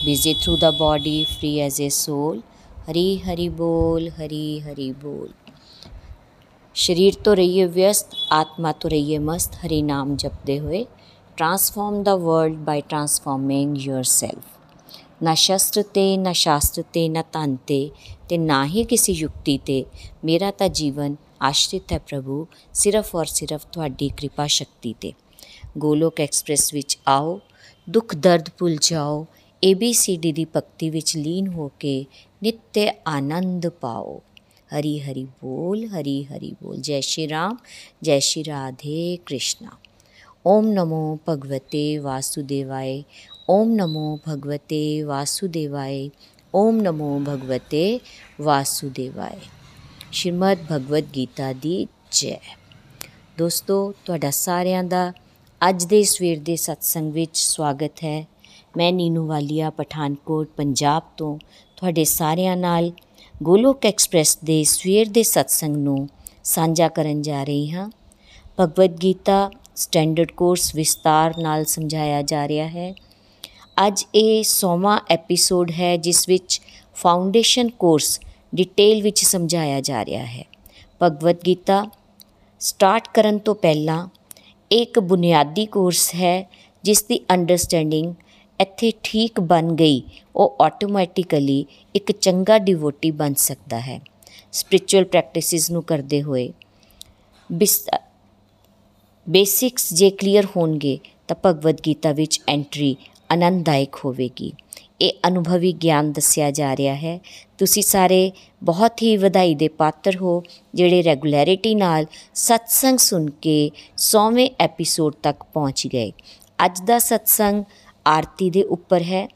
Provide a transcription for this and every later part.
busy through the body, free as a soul. Hari Hari Bol, Hari Hari Bol. ਸਰੀਰ ਤੋਂ ਰਹੀਏ ਵਿਅਸਤ ਆਤਮਾ ਤੋਂ ਰਹੀਏ ਮਸਤ ਹਰੀ ਨਾਮ ਜਪਦੇ ਹੋਏ transform the world by transforming yourself ਨਾ ਸ਼ਸਤਰ ਤੇ ਨਾ ਸ਼ਾਸਤਰ ਤੇ ਨਾ ਤਨ ਤੇ ਤੇ ਨਾ ਹੀ ਕਿਸੇ ਯੁਕਤੀ ਤੇ ਮੇਰਾ ਤਾਂ ਜੀਵਨ ਆਸ਼ਰਿਤ ਹੈ ਪ੍ਰਭੂ ਸਿਰਫ ਔਰ ਸਿਰਫ ਤੁਹਾਡੀ ਕਿਰਪਾ ਸ਼ਕਤੀ ਤੇ ਗੋਲੋਕ ਐਕਸਪ੍ਰੈਸ ਵਿੱਚ ਆਓ ਦੁੱਖ ਦਰਦ ਭੁੱਲ ਜਾਓ ABCD ਦੀ ਭਗਤੀ ਵਿੱਚ ਲੀਨ ਹੋ ਕੇ ਨਿੱਤ ਆਨੰਦ ਪਾਓ। ਹਰੀ ਹਰੀ ਬੋਲ, ਹਰੀ ਹਰੀ ਬੋਲ। ਜੈ ਸ਼੍ਰੀ ਰਾਮ, ਜੈ ਸ਼੍ਰੀ ਰਾਧੇ ਕ੍ਰਿਸ਼ਨਾ। ਓਮ ਨਮੋ ਭਗਵਤੇ ਵਾਸੁਦੇਵਾਏ, ਓਮ ਨਮੋ ਭਗਵਤੇ ਵਾਸੁਦੇਵਾਏ, ਓਮ ਨਮੋ ਭਗਵਤੇ ਵਾਸੁਦੇਵਾਏ। ਸ਼੍ਰੀਮਦ ਭਗਵਦ ਗੀਤਾ ਦੀ ਜੈ। ਦੋਸਤੋ, ਤੁਹਾਡਾ ਸਾਰਿਆਂ ਦਾ ਅੱਜ ਦੇ ਸਵੇਰ ਦੇ ਸਤਸੰਗ ਵਿੱਚ ਸਵਾਗਤ ਹੈ। ਮੈਂ ਨੀਨੂ ਵਾਲੀਆ, ਪਠਾਨਕੋਟ, ਪੰਜਾਬ ਤੋਂ ਤੁਹਾਡੇ ਸਾਰਿਆਂ ਨਾਲ ਗੋਲੋਕ ਐਕਸਪ੍ਰੈਸ ਦੇ ਸਵੇਰ ਦੇ ਸਤਸੰਗ ਨੂੰ ਸਾਂਝਾ ਕਰਨ ਜਾ ਰਹੀ ਹਾਂ। ਭਗਵਦ ਗੀਤਾ ਸਟੈਂਡਰਡ ਕੋਰਸ ਵਿਸਤਾਰ ਨਾਲ ਸਮਝਾਇਆ ਜਾ ਰਿਹਾ ਹੈ। ਅੱਜ ਇਹ 100ਵਾਂ ਐਪੀਸੋਡ ਹੈ, ਜਿਸ ਵਿੱਚ ਫਾਊਂਡੇਸ਼ਨ ਕੋਰਸ ਡਿਟੇਲ ਵਿੱਚ ਸਮਝਾਇਆ ਜਾ ਰਿਹਾ ਹੈ। ਭਗਵਦ ਗੀਤਾ ਸਟਾਰਟ ਕਰਨ ਤੋਂ ਪਹਿਲਾਂ ਇੱਕ ਬੁਨਿਆਦੀ ਕੋਰਸ ਹੈ, ਜਿਸ ਦੀ ਅੰਡਰਸਟੈਂਡਿੰਗ ਇੱਥੇ ਠੀਕ ਬਣ ਗਈ, ਉਹ ਆਟੋਮੈਟਿਕਲੀ ਇੱਕ ਚੰਗਾ ਡਿਵੋਟੀ ਬਣ ਸਕਦਾ ਹੈ। ਸਪਿਰਚੁਅਲ ਪ੍ਰੈਕਟਿਸਿਸ ਨੂੰ ਕਰਦੇ ਹੋਏ ਬੇਸਿਕਸ ਜੇ ਕਲੀਅਰ ਹੋਣਗੇ, ਤਾਂ ਭਗਵਦ ਗੀਤਾ ਵਿੱਚ ਐਂਟਰੀ ਆਨੰਦਦਾਇਕ ਹੋਵੇਗੀ। ਇਹ ਅਨੁਭਵੀ ਗਿਆਨ ਦੱਸਿਆ ਜਾ ਰਿਹਾ ਹੈ। ਤੁਸੀਂ ਸਾਰੇ ਬਹੁਤ ਹੀ ਵਧਾਈ ਦੇ ਪਾਤਰ ਹੋ, ਜਿਹੜੇ ਰੈਗੂਲੈਰਿਟੀ ਨਾਲ ਸਤਸੰਗ ਸੁਣ ਕੇ 100ਵੇਂ ਐਪੀਸੋਡ ਤੱਕ ਪਹੁੰਚ ਗਏ। ਅੱਜ ਦਾ ਸਤਸੰਗ ਆਰਤੀ ਦੇ ਉੱਪਰ ਹੈ।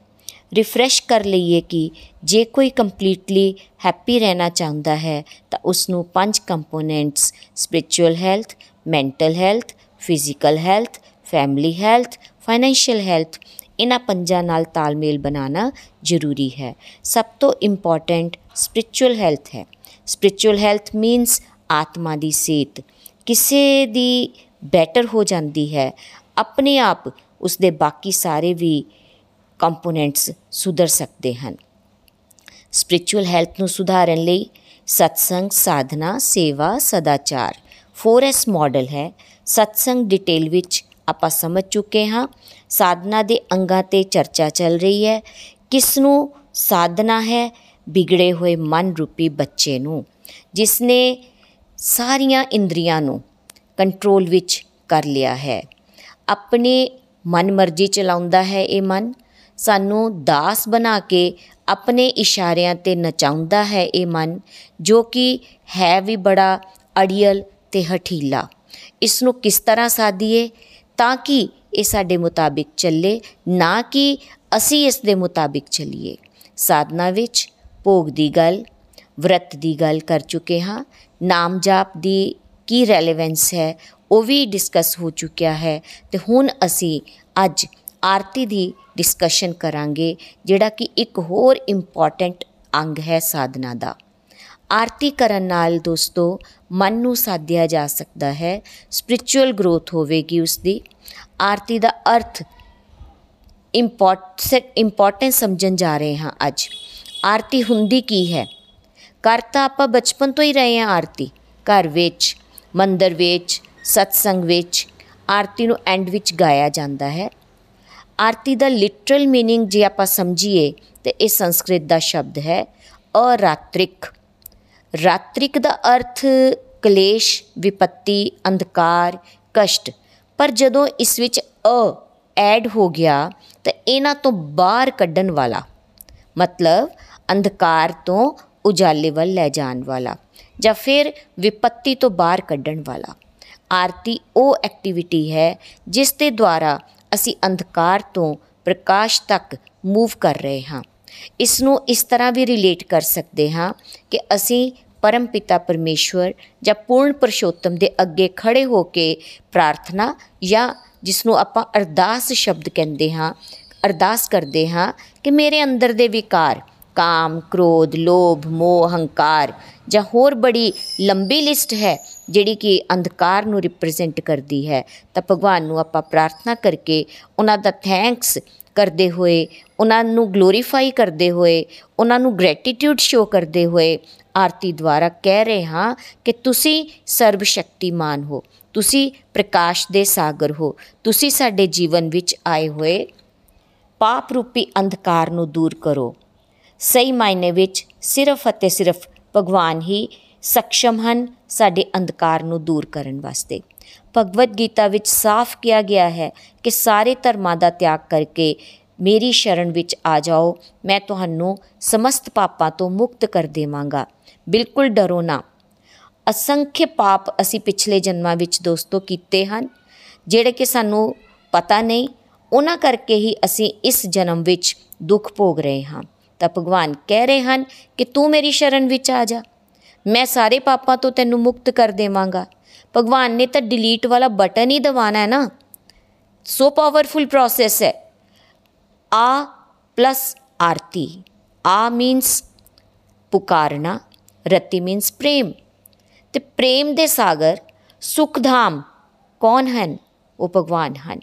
ਰਿਫਰੈਸ਼ ਕਰ ਲਈਏ ਕਿ ਜੇ ਕੋਈ ਕੰਪਲੀਟਲੀ ਹੈਪੀ ਰਹਿਣਾ ਚਾਹੁੰਦਾ ਹੈ, ਤਾਂ ਉਸ ਨੂੰ ਪੰਜ components spiritual health mental health physical health family health financial health ਇਹਨਾਂ ਪੰਜਾਂ ਨਾਲ ਤਾਲਮੇਲ ਬਣਾਉਣਾ ਜ਼ਰੂਰੀ ਹੈ। ਸਭ ਤੋਂ ਇੰਪੋਰਟੈਂਟ ਸਪਿਰਚੁਅਲ ਹੈਲਥ ਹੈ। ਸਪਿਰਚੁਅਲ ਹੈਲਥ ਮੀਨਸ ਆਤਮਾ ਦੀ ਸਿਹਤ। ਕਿਸੇ ਦੀ ਬੈਟਰ ਹੋ ਜਾਂਦੀ ਹੈ। ਆਪਣੇ ਆਪ ਉਸ ਦੇ ਬਾਕੀ ਸਾਰੇ ਵੀ ਕੰਪੋਨੈਂਟਸ ਸੁਧਰ ਸਕਦੇ ਹਨ। ਸਪਿਰਚੁਅਲ ਹੈਲਥ ਨੂੰ ਸੁਧਾਰਨ ਲਈ ਸਤਸੰਗ, ਸਾਧਨਾ, ਸੇਵਾ, ਸਦਾਚਾਰ 4S ਮਾਡਲ ਹੈ। ਸਤਸੰਗ ਡਿਟੇਲ ਵਿੱਚ ਆਪਾਂ ਸਮਝ ਚੁੱਕੇ ਹਾਂ, ਸਾਧਨਾ ਦੇ ਅੰਗਾਂ ਤੇ ਚਰਚਾ ਚੱਲ ਰਹੀ ਹੈ। ਕਿਸ ਨੂੰ ਸਾਧਨਾ ਹੈ? ਵਿਗੜੇ ਹੋਏ ਮਨ ਰੂਪੀ ਬੱਚੇ ਨੂੰ ਜਿਸ ਨੇ ਸਾਰੀਆਂ ਇੰਦਰੀਆਂ ਨੂੰ ਕੰਟਰੋਲ ਵਿੱਚ ਕਰ ਲਿਆ ਹੈ। ਆਪਣੇ ਮਨ ਮਰਜ਼ੀ ਚਲਾਉਂਦਾ ਹੈ ਇਹ ਮਨ। ਸਾਨੂੰ ਦਾਸ ਬਣਾ ਕੇ ਆਪਣੇ ਇਸ਼ਾਰਿਆਂ ਤੇ ਨਚਾਉਂਦਾ ਹੈ ਇਹ ਮਨ, ਜੋ ਕਿ ਹੈ ਵੀ ਬੜਾ ਅੜੀਅਲ ਤੇ ਹਠੀਲਾ। ਇਸ ਨੂੰ ਕਿਸ ਤਰ੍ਹਾਂ ਸਾਧੀਏ? ਤਾਂ ਕਿ ਇਹ ਸਾਡੇ ਮੁਤਾਬਿਕ ਚੱਲੇ, ਨਾ ਕਿ ਅਸੀਂ ਇਸ ਦੇ ਮੁਤਾਬਿਕ ਚੱਲੀਏ। ਸਾਧਨਾ ਵਿੱਚ ਭੋਗ ਦੀ ਗੱਲ, ਵਰਤ ਦੀ ਗੱਲ ਕਰ ਚੁੱਕੇ ਹਾਂ। ਨਾਮ ਜਾਪ ਦੀ ਕੀ ਰੈਲੇਵੈਂਸ ਹੈ? ਉਹ ਵੀ ਡਿਸਕਸ ਹੋ ਚੁੱਕਿਆ ਹੈ ਤੇ ਹੁਣ ਅਸੀਂ ਅੱਜ ਆਰਤੀ ਦੀ ਡਿਸਕਸ਼ਨ ਕਰਾਂਗੇ, ਜਿਹੜਾ ਕਿ ਇੱਕ ਹੋਰ ਇੰਪੋਰਟੈਂਟ ਅੰਗ ਹੈ ਸਾਧਨਾ ਦਾ। ਆਰਤੀ ਕਰਨ ਨਾਲ ਦੋਸਤੋ, ਮਨ ਨੂੰ ਸਾਧਿਆ ਜਾ ਸਕਦਾ ਹੈ ਸਪਿਰਚੁਅਲ ਗਰੋਥ ਹੋਵੇਗੀ ਉਸ ਦੀ ਆਰਤੀ ਦਾ ਅਰਥ ਇੰਪੋਰਟੈਂਟ ਇੰਪੋਰਟੈਂਸ ਸਮਝਣ ਜਾ ਰਹੇ ਹਾਂ ਅੱਜ। ਆਰਤੀ ਹੁੰਦੀ ਕੀ ਹੈ? ਕਰ ਤਾਂ ਆਪਾਂ ਬਚਪਨ ਤੋਂ ਹੀ ਰਹੇ ਹਾਂ ਆਰਤੀ। ਘਰ ਵਿੱਚ, ਮੰਦਰ ਵਿੱਚ ਸਤਸੰਗ ਵਿੱਚ ਆਰਤੀ ਨੂੰ ਐਂਡ ਵਿੱਚ ਗਾਇਆ ਜਾਂਦਾ ਹੈ ਆਰਤੀ ਦਾ ਲਿਟਰਲ मीनिंग ਜੇ ਆਪਾਂ ਸਮਝੀਏ ਤੇ ਇਹ ਸੰਸਕ੍ਰਿਤ ਦਾ ਸ਼ਬਦ ਹੈ ਅਰਾਤ੍ਰਿਕ ਰਾਤ੍ਰਿਕ ਦਾ ਅਰਥ ਕਲੇਸ਼ ਵਿਪੱਤੀ ਅੰਧਕਾਰ ਕਸ਼ਟ ਪਰ ਜਦੋਂ ਇਸ ਵਿੱਚ ਅ ਐਡ ਹੋ ਗਿਆ ਤਾਂ ਇਹਨਾਂ ਤੋਂ ਬਾਹਰ ਕੱਢਣ ਵਾਲਾ ਮਤਲਬ ਅੰਧਕਾਰ ਤੋਂ ਉਜਾਲੇ ਵੱਲ ਲੈ ਜਾਣ ਵਾਲਾ ਜਾਂ ਫਿਰ ਵਿਪੱਤੀ ਤੋਂ ਬਾਹਰ ਕੱਢਣ ਵਾਲਾ ਆਰਤੀ ਉਹ ਐਕਟੀਵਿਟੀ ਹੈ ਜਿਸ ਦੇ ਦੁਆਰਾ ਅਸੀਂ ਅੰਧਕਾਰ ਤੋਂ ਪ੍ਰਕਾਸ਼ ਤੱਕ ਮੂਵ ਕਰ ਰਹੇ ਹਾਂ। ਇਸ ਨੂੰ ਇਸ ਤਰ੍ਹਾਂ ਵੀ ਰਿਲੇਟ ਕਰ ਸਕਦੇ ਹਾਂ ਕਿ ਅਸੀਂ ਪਰਮ ਪਿਤਾ ਪਰਮੇਸ਼ਵਰ ਜਾਂ ਪੂਰਨ ਪਰਸ਼ੋਤਮ ਦੇ ਅੱਗੇ ਖੜੇ ਹੋ ਕੇ ਪ੍ਰਾਰਥਨਾ ਜਾਂ ਜਿਸ ਨੂੰ ਆਪਾਂ ਅਰਦਾਸ ਸ਼ਬਦ ਕਹਿੰਦੇ ਹਾਂ, ਅਰਦਾਸ ਕਰਦੇ ਹਾਂ ਕਿ ਮੇਰੇ ਅੰਦਰ ਦੇ ਵਿਕਾਰ, ਕਾਮ, ਕ੍ਰੋਧ, ਲੋਭ, ਮੋਹ, ਹੰਕਾਰ ਜਾਂ ਹੋਰ ਬੜੀ ਲੰਬੀ ਲਿਸਟ ਹੈ ਜਿਹੜੀ ਕਿ ਅੰਧਕਾਰ ਨੂੰ ਰਿਪਰੈਜ਼ੈਂਟ ਕਰਦੀ ਹੈ, ਤਾਂ ਭਗਵਾਨ ਨੂੰ ਆਪਾਂ ਪ੍ਰਾਰਥਨਾ ਕਰਕੇ ਉਹਨਾਂ ਦਾ ਥੈਂਕਸ ਕਰਦੇ ਹੋਏ, ਉਹਨਾਂ ਨੂੰ ਗਲੋਰੀਫਾਈ ਕਰਦੇ ਹੋਏ, ਉਹਨਾਂ ਨੂੰ ਗ੍ਰੈਟੀਟਿਊਡ ਸ਼ੋ ਕਰਦੇ ਹੋਏ ਆਰਤੀ ਦੁਆਰਾ ਕਹਿ ਰਹੇ ਹਾਂ ਕਿ ਤੁਸੀਂ ਸਰਬ ਸ਼ਕਤੀਮਾਨ ਹੋ, ਤੁਸੀਂ ਪ੍ਰਕਾਸ਼ ਦੇ ਸਾਗਰ ਹੋ, ਤੁਸੀਂ ਸਾਡੇ ਜੀਵਨ ਵਿੱਚ ਆਏ ਹੋਏ ਪਾਪ ਰੂਪੀ ਅੰਧਕਾਰ ਨੂੰ ਦੂਰ ਕਰੋ। ਸਹੀ ਮਾਇਨੇ ਵਿੱਚ ਸਿਰਫ ਅਤੇ ਸਿਰਫ ਭਗਵਾਨ ਹੀ ਸક્ષਮ ਹਨ ਸਾਡੇ ਅੰਧਕਾਰ ਨੂੰ ਦੂਰ ਕਰਨ ਵਾਸਤੇ। ਭਗਵਦ ਗੀਤਾ ਵਿੱਚ ਸਾਫ਼ ਕਿਹਾ ਗਿਆ ਹੈ ਕਿ ਸਾਰੇ ਧਰਮਾਂ ਦਾ ਤਿਆਗ ਕਰਕੇ ਮੇਰੀ ਸ਼ਰਨ ਵਿੱਚ ਆ ਜਾਓ, ਮੈਂ ਤੁਹਾਨੂੰ ਸਮਸਤ ਪਾਪਾਂ ਤੋਂ ਮੁਕਤ ਕਰ ਦੇਵਾਂਗਾ। ਬਿਲਕੁਲ ਡਰੋ ਨਾ। ਅਸੰਖਿ ਪਾਪ ਅਸੀਂ ਪਿਛਲੇ ਜਨਮਾਂ ਵਿੱਚ ਦੋਸਤੋ ਕੀਤੇ ਹਨ, ਜਿਹੜੇ ਕਿ ਸਾਨੂੰ ਪਤਾ ਨਹੀਂ, ਉਹਨਾਂ ਕਰਕੇ ਹੀ ਅਸੀਂ ਇਸ ਜਨਮ ਵਿੱਚ ਦੁੱਖ ਭੋਗ ਰਹੇ ਹਾਂ। ਤਾਂ ਭਗਵਾਨ ਕਹਿ ਰਹੇ ਹਨ ਕਿ ਤੂੰ ਮੇਰੀ ਸ਼ਰਨ ਵਿੱਚ ਆ ਜਾ। ਮੈਂ ਸਾਰੇ ਪਾਪਾਂ ਤੋਂ ਤੈਨੂੰ ਮੁਕਤ ਕਰ ਦੇਵਾਂਗਾ। ਭਗਵਾਨ ਨੇ ਤਾਂ ਡਿਲੀਟ ਵਾਲਾ ਬਟਨ ਹੀ ਦਬਾਣਾ ਹੈ ਨਾ। ਸੋ ਪਾਵਰਫੁਲ ਪ੍ਰੋਸੈਸ ਹੈ। ਆ ਪਲੱਸ ਆਰਤੀ। ਆ ਮੀਨਸ ਪੁਕਾਰਨਾ, ਰਤੀ ਮੀਨਸ ਪ੍ਰੇਮ। ਤੇ ਪ੍ਰੇਮ ਦੇ ਸਾਗਰ ਸੁਖਧਾਮ ਕੌਣ ਹਨ? ਉਹ ਭਗਵਾਨ ਹਨ।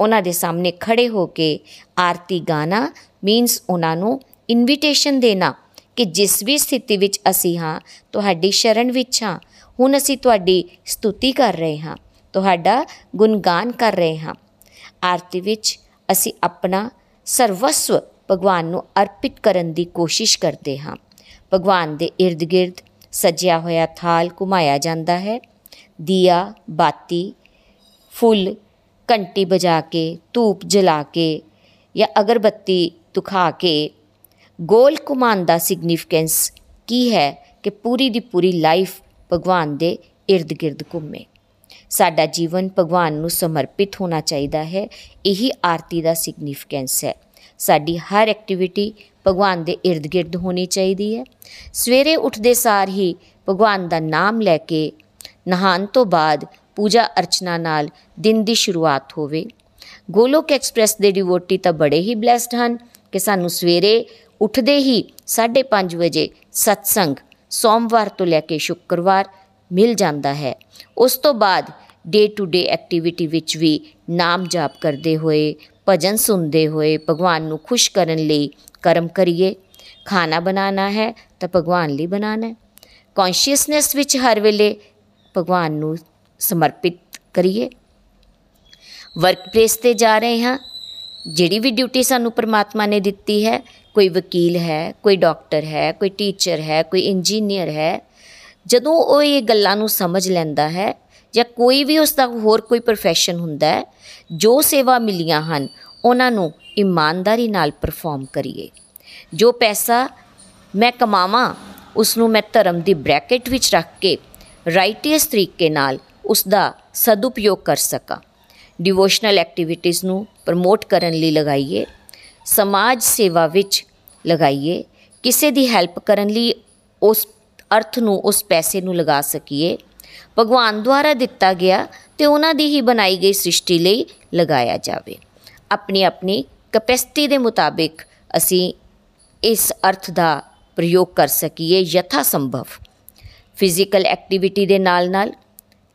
ਉਹਨਾਂ ਦੇ ਸਾਹਮਣੇ ਖੜੇ ਹੋ ਕੇ ਆਰਤੀ ਗਾਣਾ ਮੀਨਸ ਉਹਨਾਂ ਨੂੰ ਇਨਵੀਟੇਸ਼ਨ ਦੇਣਾ। ਕਿ ਜਿਸ ਵੀ ਸਥਿਤੀ ਵਿੱਚ ਅਸੀਂ ਹਾਂ, ਤੁਹਾਡੀ ਸ਼ਰਨ ਵਿੱਚ ਹਾਂ, ਹੁਣ ਅਸੀਂ ਤੁਹਾਡੀ ਸਤੁਤੀ ਕਰ ਰਹੇ ਹਾਂ, ਤੁਹਾਡਾ ਗੁਣਗਾਨ ਕਰ ਰਹੇ ਹਾਂ। ਆਰਤੀ ਵਿੱਚ ਅਸੀਂ ਆਪਣਾ ਸਰਵਸਵ ਭਗਵਾਨ ਨੂੰ ਅਰਪਿਤ ਕਰਨ ਦੀ ਕੋਸ਼ਿਸ਼ ਕਰਦੇ ਹਾਂ। ਭਗਵਾਨ ਦੇ ird-gird ਸਜਿਆ ਹੋਇਆ ਥਾਲ ਘੁਮਾਇਆ ਜਾਂਦਾ ਹੈ। ਦੀਆ, ਬਾਤੀ, ਫੁੱਲ, ਘੰਟੀ ਵਜਾ ਕੇ, ਧੂਪ ਜਲਾ ਕੇ ਜਾਂ ਅਗਰਬੱਤੀ ਤੁਖਾ ਕੇ ਗੋਲ ਘੁਮਾਉਣ ਦਾ ਸਿਗਨੀਫੀਕੈਂਸ ਕੀ ਹੈ ਕਿ ਪੂਰੀ ਦੀ ਪੂਰੀ ਲਾਈਫ ਭਗਵਾਨ ਦੇ ird-gird ਘੁੰਮੇ। ਸਾਡਾ ਜੀਵਨ ਭਗਵਾਨ ਨੂੰ ਸਮਰਪਿਤ ਹੋਣਾ ਚਾਹੀਦਾ ਹੈ, ਇਹੀ ਆਰਤੀ ਦਾ ਸਿਗਨੀਫੀਕੈਂਸ ਹੈ। ਸਾਡੀ ਹਰ ਐਕਟੀਵਿਟੀ ਭਗਵਾਨ ਦੇ ird-gird ਹੋਣੀ ਚਾਹੀਦੀ ਹੈ। ਸਵੇਰੇ ਉੱਠਦੇ ਸਾਰ ਹੀ ਭਗਵਾਨ ਦਾ ਨਾਮ ਲੈ ਕੇ ਨਹਾਣ ਤੋਂ ਬਾਅਦ ਪੂਜਾ ਅਰਚਨਾ ਨਾਲ ਦਿਨ ਦੀ ਸ਼ੁਰੂਆਤ ਹੋਵੇ। ਗੋਲੋਕ ਐਕਸਪ੍ਰੈਸ ਦੇ ਡਿਵੋਟੀ ਤਾਂ ਬੜੇ ਹੀ ਬlesed ਹਨ ਕਿ ਸਾਨੂੰ ਸਵੇਰੇ ਉੱਠਦੇ ਹੀ 5:30 ਵਜੇ ਸਤਸੰਗ ਸੋਮਵਾਰ ਤੋਂ ਲੈ ਕੇ ਸ਼ੁੱਕਰਵਾਰ ਮਿਲ ਜਾਂਦਾ ਹੈ। ਉਸ ਤੋਂ ਬਾਅਦ ਡੇ ਟੂ ਡੇ ਐਕਟੀਵਿਟੀ ਵਿੱਚ ਵੀ ਨਾਮ ਜਾਪ ਕਰਦੇ ਹੋਏ, ਭਜਨ ਸੁਣਦੇ ਹੋਏ ਭਗਵਾਨ ਨੂੰ ਖੁਸ਼ ਕਰਨ ਲਈ ਕਰਮ ਕਰੀਏ। ਖਾਣਾ ਬਣਾਉਣਾ ਹੈ ਤਾਂ ਭਗਵਾਨ ਲਈ ਬਣਾਉਣਾ ਹੈ। ਕੌਨਸ਼ੀਅਸਨੈਸ ਵਿੱਚ ਹਰ ਵੇਲੇ ਭਗਵਾਨ ਨੂੰ ਸਮਰਪਿਤ ਕਰੀਏ। ਵਰਕਪਲੇਸ ਤੇ ਜਾ ਰਹੇ ਹਾਂ ਜਿਹੜੀ ਵੀ ਡਿਊਟੀ ਸਾਨੂੰ ਪਰਮਾਤਮਾ ਨੇ ਦਿੱਤੀ ਹੈ, ਕੋਈ ਵਕੀਲ ਹੈ, ਕੋਈ ਡਾਕਟਰ ਹੈ, ਕੋਈ ਟੀਚਰ ਹੈ, ਕੋਈ ਇੰਜੀਨੀਅਰ ਹੈ, ਜਦੋਂ ਉਹ ਇਹ ਗੱਲਾਂ ਨੂੰ ਸਮਝ ਲੈਂਦਾ ਹੈ ਜਾਂ ਕੋਈ ਵੀ ਉਸ ਦਾ ਹੋਰ ਕੋਈ profession ਹੁੰਦਾ ਹੈ, ਜੋ ਸੇਵਾ ਮਿਲੀਆਂ ਹਨ, ਉਹਨਾਂ ਨੂੰ ਇਮਾਨਦਾਰੀ ਨਾਲ ਪਰਫਾਰਮ ਕਰੀਏ। ਜੋ ਪੈਸਾ ਮੈਂ ਕਮਾਵਾਂ, ਉਸ ਨੂੰ ਮੈਂ ਧਰਮ ਦੀ ਬ੍ਰੈਕਟ ਵਿੱਚ ਰੱਖ ਕੇ ਰਾਈਟੀਅਸ ਤਰੀਕੇ ਨਾਲ ਉਸ ਦਾ ਸਦਉਪਯੋਗ ਕਰ ਸਕਾਂ। ਡਿਵੋਸ਼ਨਲ ਐਕਟੀਵਿਟੀਜ਼ ਨੂੰ ਪ੍ਰਮੋਟ ਕਰਨ ਲਈ ਲਗਾਈਏ, ਸਮਾਜ ਸੇਵਾ ਵਿੱਚ ਲਗਾਈਏ, ਕਿਸੇ ਦੀ ਹੈਲਪ ਕਰਨ ਲਈ ਉਸ ਅਰਥ ਨੂੰ, ਉਸ ਪੈਸੇ ਨੂੰ ਲਗਾ ਸਕੀਏ। ਭਗਵਾਨ ਦੁਆਰਾ ਦਿੱਤਾ ਗਿਆ ਤੇ ਉਹਨਾਂ ਦੀ ਹੀ ਬਣਾਈ ਗਈ ਸ੍ਰਿਸ਼ਟੀ ਲਈ ਲਗਾਇਆ ਜਾਵੇ। ਆਪਣੀ ਆਪਣੀ ਕਪੈਸਿਟੀ ਦੇ ਮੁਤਾਬਿਕ ਅਸੀਂ ਇਸ ਅਰਥ ਦਾ ਪ੍ਰਯੋਗ ਕਰ ਸਕੀਏ ਯਥਾ ਸੰਭਵ ਫਿਜ਼ੀਕਲ ਐਕਟੀਵਿਟੀ ਦੇ ਨਾਲ ਨਾਲ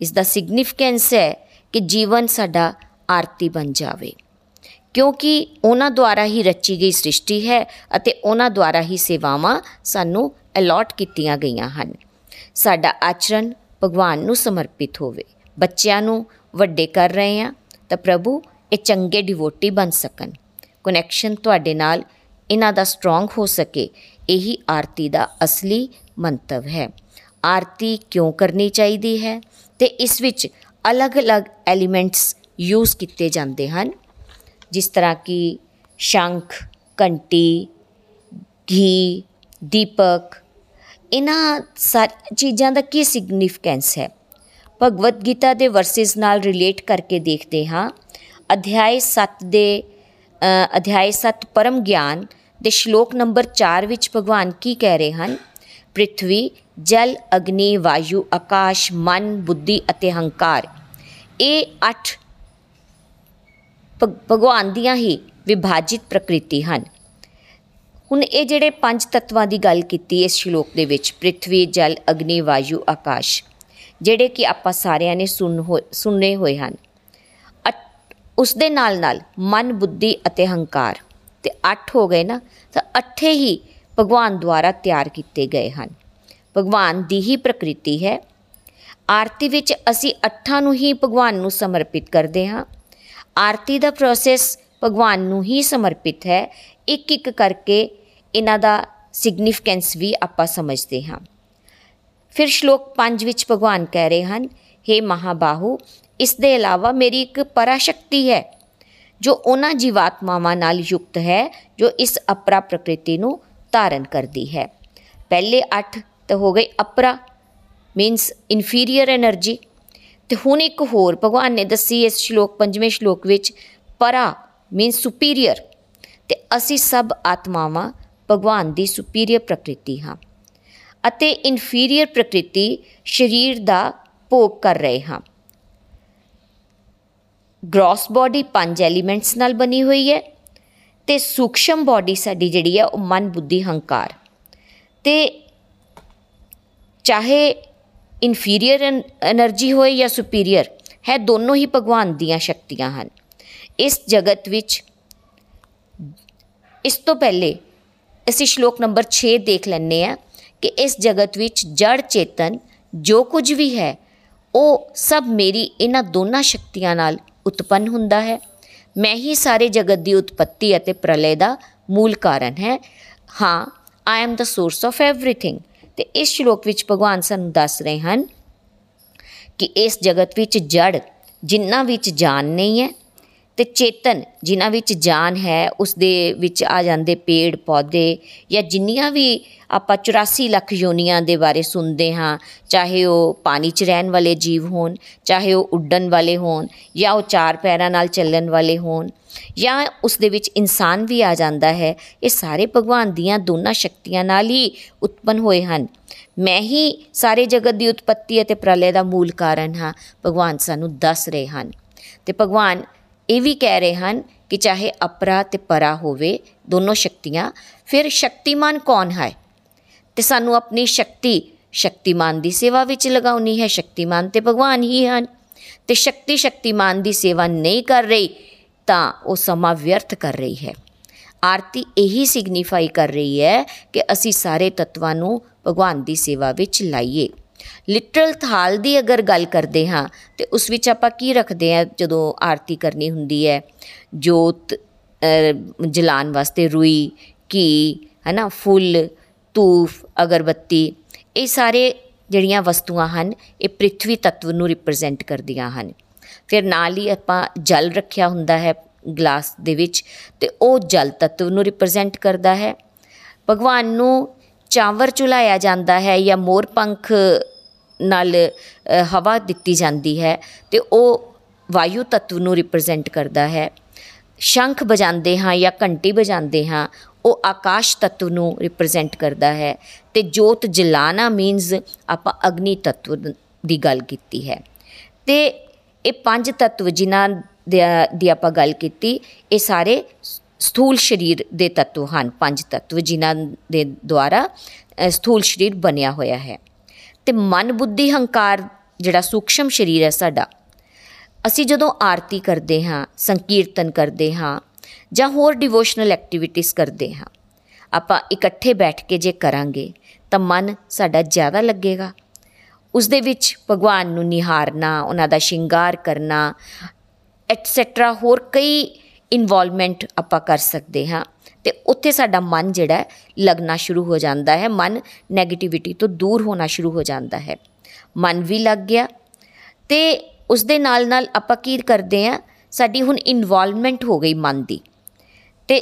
ਇਸ ਦਾ ਸਿਗਨੀਫੀਕੈਂਸ ਹੈ ਕਿ ਜੀਵਨ ਸਾਡਾ ਆਰਤੀ ਬਣ ਜਾਵੇ। ਕਿਉਂਕਿ ਉਹਨਾਂ ਦੁਆਰਾ ਹੀ ਰਚੀ ਗਈ ਸ੍ਰਿਸ਼ਟੀ ਹੈ ਅਤੇ ਉਹਨਾਂ ਦੁਆਰਾ ਹੀ ਸੇਵਾਵਾਂ ਸਾਨੂੰ ਅਲਾਟ ਕੀਤੀਆਂ ਗਈਆਂ ਹਨ। ਸਾਡਾ ਆਚਰਣ ਭਗਵਾਨ ਨੂੰ ਸਮਰਪਿਤ ਹੋਵੇ। ਬੱਚਿਆਂ ਨੂੰ ਵੱਡੇ ਕਰ ਰਹੇ ਆ ਤਾਂ ਪ੍ਰਭੂ ਇਹ ਚੰਗੇ ਡਿਵੋਟੀ ਬਣ ਸਕਣ। ਕਨੈਕਸ਼ਨ ਤੁਹਾਡੇ ਨਾਲ ਇਹਨਾਂ ਦਾ ਸਟਰੋਂਗ ਹੋ ਸਕੇ। ਇਹੀ ਆਰਤੀ ਦਾ ਅਸਲੀ ਮੰਤਵ ਹੈ। ਆਰਤੀ ਕਿਉਂ ਕਰਨੀ ਚਾਹੀਦੀ ਹੈ? ਤੇ ਇਸ ਵਿੱਚ ਅਲੱਗ-ਅਲੱਗ ਐਲੀਮੈਂਟਸ ਯੂਜ਼ ਕੀਤੇ ਜਾਂਦੇ ਹਨ। ਜਿਸ ਤਰ੍ਹਾਂ ਕਿ ਸ਼ੰਖ, ਘੰਟੀ, ਘੀ, ਦੀਪਕ, ਇਹਨਾਂ ਸਾਰੀ ਚੀਜ਼ਾਂ ਦਾ ਕੀ ਸਿਗਨੀਫੀਕੈਂਸ ਹੈ? ਭਗਵਦ ਗੀਤਾ ਦੇ ਵਰਸਿਸ ਨਾਲ ਰਿਲੇਟ ਕਰਕੇ ਦੇਖਦੇ ਹਾਂ। ਅਧਿਆਇ 7 ਦੇ ਅਧਿਆਇ 7 ਪਰਮ ਗਿਆਨ ਦੇ ਸ਼ਲੋਕ ਨੰਬਰ 4 ਵਿੱਚ ਭਗਵਾਨ ਕੀ ਕਹਿ ਰਹੇ ਹਨ? ਪ੍ਰithvi ਜਲ, ਅਗਨੀ, ਵਾਯੂ, ਆਕਾਸ਼, ਮਨ, ਬੁੱਧੀ ਅਤੇ ਹੰਕਾਰ। ਇਹ 8 ਭਗਵਾਨ ਦੀਆਂ ਹੀ ਵਿਭਾਜਿਤ ਪ੍ਰਕਿਰਤੀ ਹਨ। ਹੁਣ ਇਹ ਜਿਹੜੇ ਪੰਜ ਤੱਤਵਾਂ ਦੀ ਗੱਲ ਕੀਤੀ ਇਸ ਸ਼ਲੋਕ ਦੇ ਵਿੱਚ ਪ੍ਰithvi ਜਲ, ਅਗਨੀ, ਵਾਯੂ, ਆਕਾਸ਼, ਜਿਹੜੇ ਕਿ ਆਪਾਂ ਸਾਰਿਆਂ ਨੇ ਸੁਣ ਸੁਣਨੇ ਹੋਏ ਹਨ। ਉਸ ਦੇ ਨਾਲ ਨਾਲ ਮਨ, ਬੁੱਧੀ ਅਤੇ ਹੰਕਾਰ। ਤੇ 8 ਹੋ ਗਏ ਨਾ, ਤਾਂ ਅੱਠੇ ਹੀ ਭਗਵਾਨ ਦੁਆਰਾ ਤਿਆਰ ਕੀਤੇ ਗਏ ਹਨ। ਭਗਵਾਨ ਦੀ ਹੀ ਪ੍ਰਕਿਰਤੀ ਹੈ। ਆਰਤੀ ਵਿੱਚ ਅਸੀਂ ਅੱਠਾਂ ਨੂੰ ਹੀ ਭਗਵਾਨ ਨੂੰ ਸਮਰਪਿਤ ਕਰਦੇ ਹਾਂ। ਆਰਤੀ ਦਾ ਪ੍ਰੋਸੈਸ ਭਗਵਾਨ ਨੂੰ ਹੀ ਸਮਰਪਿਤ ਹੈ। ਇੱਕ ਇੱਕ ਕਰਕੇ ਇਹਨਾਂ ਦਾ ਸਿਗਨੀਫਿਕੈਂਸ ਵੀ ਆਪਾਂ ਸਮਝਦੇ ਹਾਂ। ਫਿਰ ਸ਼ਲੋਕ 5 ਵਿੱਚ ਭਗਵਾਨ ਕਹਿ ਰਹੇ ਹਨ हे ਮਹਾਬਾਹੂ, ਇਸ ਦੇ ਇਲਾਵਾ ਮੇਰੀ ਇੱਕ ਪਰਾਸ਼ਕਤੀ ਹੈ, ਜੋ ਉਹਨਾਂ ਜੀਵਾਤਮਾਵਾਂ ਨਾਲ ਯੁਕਤ ਹੈ, ਜੋ ਇਸ ਅਪਰਾ ਪ੍ਰਕਿਰਤੀ ਨੂੰ ਧਾਰਨ ਕਰਦੀ ਹੈ। ਪਹਿਲੇ 8 ਤਾਂ ਹੋ ਗਏ ਅਪਰਾ ਮੀਨਸ ਇਨਫੀਰੀਅਰ એનર્ਜੀ ਤੇ ਹੁਣ ਇੱਕ ਹੋਰ ਭਗਵਾਨ ਨੇ ਦੱਸੀ ਇਸ ਸ਼ਲੋਕ, ਪੰਜਵੇਂ ਸ਼ਲੋਕ ਵਿੱਚ, ਪਰਾ ਮੀਨਸ ਸੁਪੀਰੀਅਰ ਤੇ ਅਸੀਂ ਸਭ ਆਤਮਾਵਾਂ ਭਗਵਾਨ ਦੀ ਸੁਪੀਰੀਅਰ ਪ੍ਰਕਿਰਤੀ ਹਾਂ ਅਤੇ ਇਨਫੀਰੀਅਰ ਪ੍ਰਕਿਰਤੀ ਸਰੀਰ ਦਾ ਭੋਗ ਕਰ ਰਹੇ ਹਾਂ। ਗ੍ਰੋਸ ਬਾਡੀ ਪੰਜ ਐਲੀਮੈਂਟਸ ਨਾਲ ਬਣੀ ਹੋਈ ਹੈ ਤੇ ਸੂਖਸ਼ਮ ਬਾਡੀ ਸਾਡੀ ਜਿਹੜੀ ਹੈ ਉਹ ਮਨ, ਬੁੱਧੀ, ਹੰਕਾਰ। ਤੇ ਚਾਹੇ ਇਨਫੀਰੀਅਰ એનર્ਜੀ ਹੋਏ ਜਾਂ ਸੁਪੀਰੀਅਰ ਹੈ ਦੋਨੋਂ ਹੀ ਭਗਵਾਨ ਦੀਆਂ ਸ਼ਕਤੀਆਂ ਹਨ। ਇਸ ਜਗਤ ਵਿੱਚ, ਇਸ ਤੋਂ ਪਹਿਲੇ ਅਸੀਂ ਸ਼ਲੋਕ ਨੰਬਰ 6 ਦੇਖ ਲੈਣੇ ਆ ਕਿ ਇਸ ਜਗਤ ਵਿੱਚ ਜੜ ਚੇਤਨ ਜੋ ਕੁਝ ਵੀ ਹੈ, ਉਹ ਸਭ ਮੇਰੀ ਇਹਨਾਂ ਦੋਨਾਂ ਸ਼ਕਤੀਆਂ ਨਾਲ ਉਤਪੰਨ ਹੁੰਦਾ ਹੈ। ਮੈਂ ਹੀ ਸਾਰੇ ਜਗਤ ਦੀ ਉਤਪਤੀ ਅਤੇ ਪ੍ਰਲय ਦਾ ਮੂਲ ਕਾਰਨ ਹੈ। ਹਾਂ I am the source of everything ਤੇ ਇਸ ਸ਼ਲੋਕ ਵਿੱਚ ਭਗਵਾਨ ਸਾਨੂੰ ਦੱਸ ਰਹੇ ਹਨ ਕਿ ਇਸ ਜਗਤ ਵਿੱਚ ਜੜ ਜਿੰਨਾ ਵਿੱਚ ਜਾਨ ਨਹੀਂ ਹੈ ਤੇ ਚੇਤਨ ਜਿਨ੍ਹਾਂ ਵਿੱਚ ਜਾਨ ਹੈ ਉਸ ਦੇ ਵਿੱਚ ਆ ਜਾਂਦੇ ਪੇੜ, ਪੌਦੇ ਜਾਂ ਜਿੰਨੀਆਂ ਵੀ ਆਪਾਂ 84 ਲੱਖ ਯੋਨੀਆਂ ਦੇ ਬਾਰੇ ਸੁਣਦੇ ਹਾਂ, ਚਾਹੇ ਉਹ ਪਾਣੀ 'ਚ ਰਹਿਣ ਵਾਲੇ ਜੀਵ ਹੋਣ, ਚਾਹੇ ਉਹ ਉੱਡਣ ਵਾਲੇ ਹੋਣ ਜਾਂ ਉਹ ਚਾਰ ਪੈਰਾਂ ਨਾਲ ਚੱਲਣ ਵਾਲੇ ਹੋਣ ਜਾਂ ਉਸ ਦੇ ਵਿੱਚ ਇਨਸਾਨ ਵੀ ਆ ਜਾਂਦਾ ਹੈ, ਇਹ ਸਾਰੇ ਭਗਵਾਨ ਦੀਆਂ ਦੋਨਾਂ ਸ਼ਕਤੀਆਂ ਨਾਲ ਹੀ ਉਤਪਨ ਹੋਏ ਹਨ। ਮੈਂ ਹੀ ਸਾਰੇ ਜਗਤ ਦੀ ਉਤਪਤੀ ਅਤੇ ਪ੍ਰਲय ਦਾ ਮੂਲ ਕਾਰਨ ਹਾਂ, ਭਗਵਾਨ ਸਾਨੂੰ ਦੱਸ ਰਹੇ ਹਨ। ਤੇ ਭਗਵਾਨ ਇਹ ਵੀ ਕਹਿ ਰਹੇ ਹਨ ਕਿ ਚਾਹੇ ਅਪਰਾ ਤੇ ਪਰਾ ਹੋਵੇ, ਦੋਨੋਂ ਸ਼ਕਤੀਆਂ, ਫਿਰ ਸ਼ਕਤੀਮਾਨ ਕੌਣ ਹੈ? ਤੇ ਸਾਨੂੰ ਆਪਣੀ ਸ਼ਕਤੀ, ਸ਼ਕਤੀਮਾਨ ਦੀ ਸੇਵਾ ਵਿੱਚ ਲਗਾਉਣੀ ਹੈ, ਸ਼ਕਤੀਮਾਨ ਤੇ ਭਗਵਾਨ ਹੀ ਹਨ। ਤੇ ਸ਼ਕਤੀ, ਸ਼ਕਤੀਮਾਨ ਦੀ ਸੇਵਾ ਨਹੀਂ ਕਰ ਰਹੀ ਤਾਂ ਉਹ ਸਮਾਂ ਵਿਅਰਥ ਕਰ ਰਹੀ ਹੈ। ਆਰਤੀ ਇਹੀ ਸਿਗਨੀਫਾਈ ਕਰ ਰਹੀ ਹੈ ਕਿ ਅਸੀਂ ਸਾਰੇ ਤੱਤਵਾਂ ਨੂੰ ਭਗਵਾਨ ਦੀ ਸੇਵਾ ਵਿੱਚ ਲਾਈਏ। ਲਿਟਰਲ ਥਾਲ ਦੀ ਅਗਰ ਗੱਲ ਕਰਦੇ ਹਾਂ, ਤੇ ਉਸ ਵਿੱਚ ਆਪਾਂ ਕੀ ਰੱਖਦੇ ਆ ਜਦੋਂ ਆਰਤੀ ਕਰਨੀ ਹੁੰਦੀ ਹੈ? ਜੋਤ ਜਲਾਨ ਵਾਸਤੇ ਰੂਈ ਕੀ ਹਨਾ, ਫੁੱਲ, ਤੂਫ, ਅਗਰਬੱਤੀ, ਇਹ ਸਾਰੇ ਜਿਹੜੀਆਂ ਵਸਤੂਆਂ ਹਨ, ਇਹ ਪ੍ਰithvi ਤੱਤਵ ਨੂੰ ਰਿਪਰੈਜ਼ੈਂਟ ਕਰਦੀਆਂ ਹਨ। ਫਿਰ ਨਾਲ ਹੀ ਆਪਾਂ ਜਲ ਰੱਖਿਆ ਹੁੰਦਾ ਹੈ ਗਲਾਸ ਦੇ ਵਿੱਚ ਤੇ ਉਹ ਜਲ ਤੱਤਵ ਨੂੰ ਰਿਪਰੈਜ਼ੈਂਟ ਕਰਦਾ ਹੈ। ਭਗਵਾਨ ਨੂੰ ਚਾਵਰ ਚੁਲਾਇਆ ਜਾਂਦਾ ਹੈ ਜਾਂ ਮੋਰ ਪੰਖ ਨਾਲ ਹਵਾ ਦਿੱਤੀ ਜਾਂਦੀ ਹੈ ਤੇ ਉਹ ਵਾਯੂ ਤੱਤਵ ਨੂੰ ਰਿਪਰੈਜ਼ੈਂਟ ਕਰਦਾ ਹੈ। ਸ਼ੰਖ ਵਜਾਉਂਦੇ ਹਾਂ ਜਾਂ ਘੰਟੀ ਵਜਾਉਂਦੇ ਹਾਂ, ਉਹ ਆਕਾਸ਼ ਤੱਤਵ ਨੂੰ ਰਿਪਰੈਜ਼ੈਂਟ ਕਰਦਾ ਹੈ ਤੇ ਜੋਤ ਜਲਾਣਾ ਮੀਨਸ ਆਪਾਂ ਅਗਨੀ ਤੱਤਵ ਦੀ ਗੱਲ ਕੀਤੀ ਹੈ। ਤੇ ਇਹ ਪੰਜ ਤੱਤਵ ਜਿਨ੍ਹਾਂ ਦੀ ਆਪਾਂ ਗੱਲ ਕੀਤੀ, ਇਹ ਸਾਰੇ ਸਥੂਲ ਸਰੀਰ ਦੇ ਤੱਤਵ ਹਨ, ਪੰਜ ਤੱਤਵ ਜਿਨ੍ਹਾਂ ਦੇ ਦੁਆਰਾ ਸਥੂਲ ਸਰੀਰ ਬਣਿਆ ਹੋਇਆ ਹੈ। ਤੇ ਮਨ ਬੁੱਧੀ ਹੰਕਾਰ ਜਿਹੜਾ ਸੂਖਸ਼ਮ ਸਰੀਰ ਹੈ ਸਾਡਾ, ਅਸੀਂ ਜਦੋਂ ਆਰਤੀ ਕਰਦੇ ਹਾਂ, ਸੰਕੀਰਤਨ ਕਰਦੇ ਹਾਂ, ਜਾਂ ਹੋਰ ਡਿਵੋਸ਼ਨਲ ਐਕਟੀਵਿਟੀਜ਼ ਕਰਦੇ ਹਾਂ, ਆਪਾਂ ਇਕੱਠੇ ਬੈਠ ਕੇ ਜੇ ਕਰਾਂਗੇ, ਤਾਂ ਮਨ ਸਾਡਾ ਜ਼ਿਆਦਾ ਲੱਗੇਗਾ। ਉਸ ਦੇ ਵਿੱਚ ਭਗਵਾਨ ਨੂੰ ਨਿਹਾਰਨਾ, ਉਹਨਾਂ ਦਾ ਸ਼ਿੰਗਾਰ ਕਰਨਾ ਐਟਸੈਟਰਾ ਹੋਰ ਕਈ ਇਨਵੋਲਵਮੈਂਟ ਆਪਾਂ ਕਰ ਸਕਦੇ ਹਾਂ। ਤੇ ਉੱਥੇ ਸਾਡਾ ਮਨ ਜਿਹੜਾ ਲੱਗਣਾ ਸ਼ੁਰੂ ਹੋ ਜਾਂਦਾ ਹੈ। ਮਨ 네ਗੇਟਿਵਿਟੀ ਤੋਂ ਦੂਰ ਹੋਣਾ ਸ਼ੁਰੂ ਹੋ ਜਾਂਦਾ ਹੈ। ਮਨ ਵੀ ਲੱਗ ਗਿਆ। ਤੇ ਉਸ ਦੇ ਨਾਲ ਨਾਲ ਆਪਾਂ ਕੀ ਕਰਦੇ ਆ ਸਾਡੀ ਹੁਣ ਇਨਵੋਲਵਮੈਂਟ ਹੋ ਗਈ ਮਨ ਦੀ। ਤੇ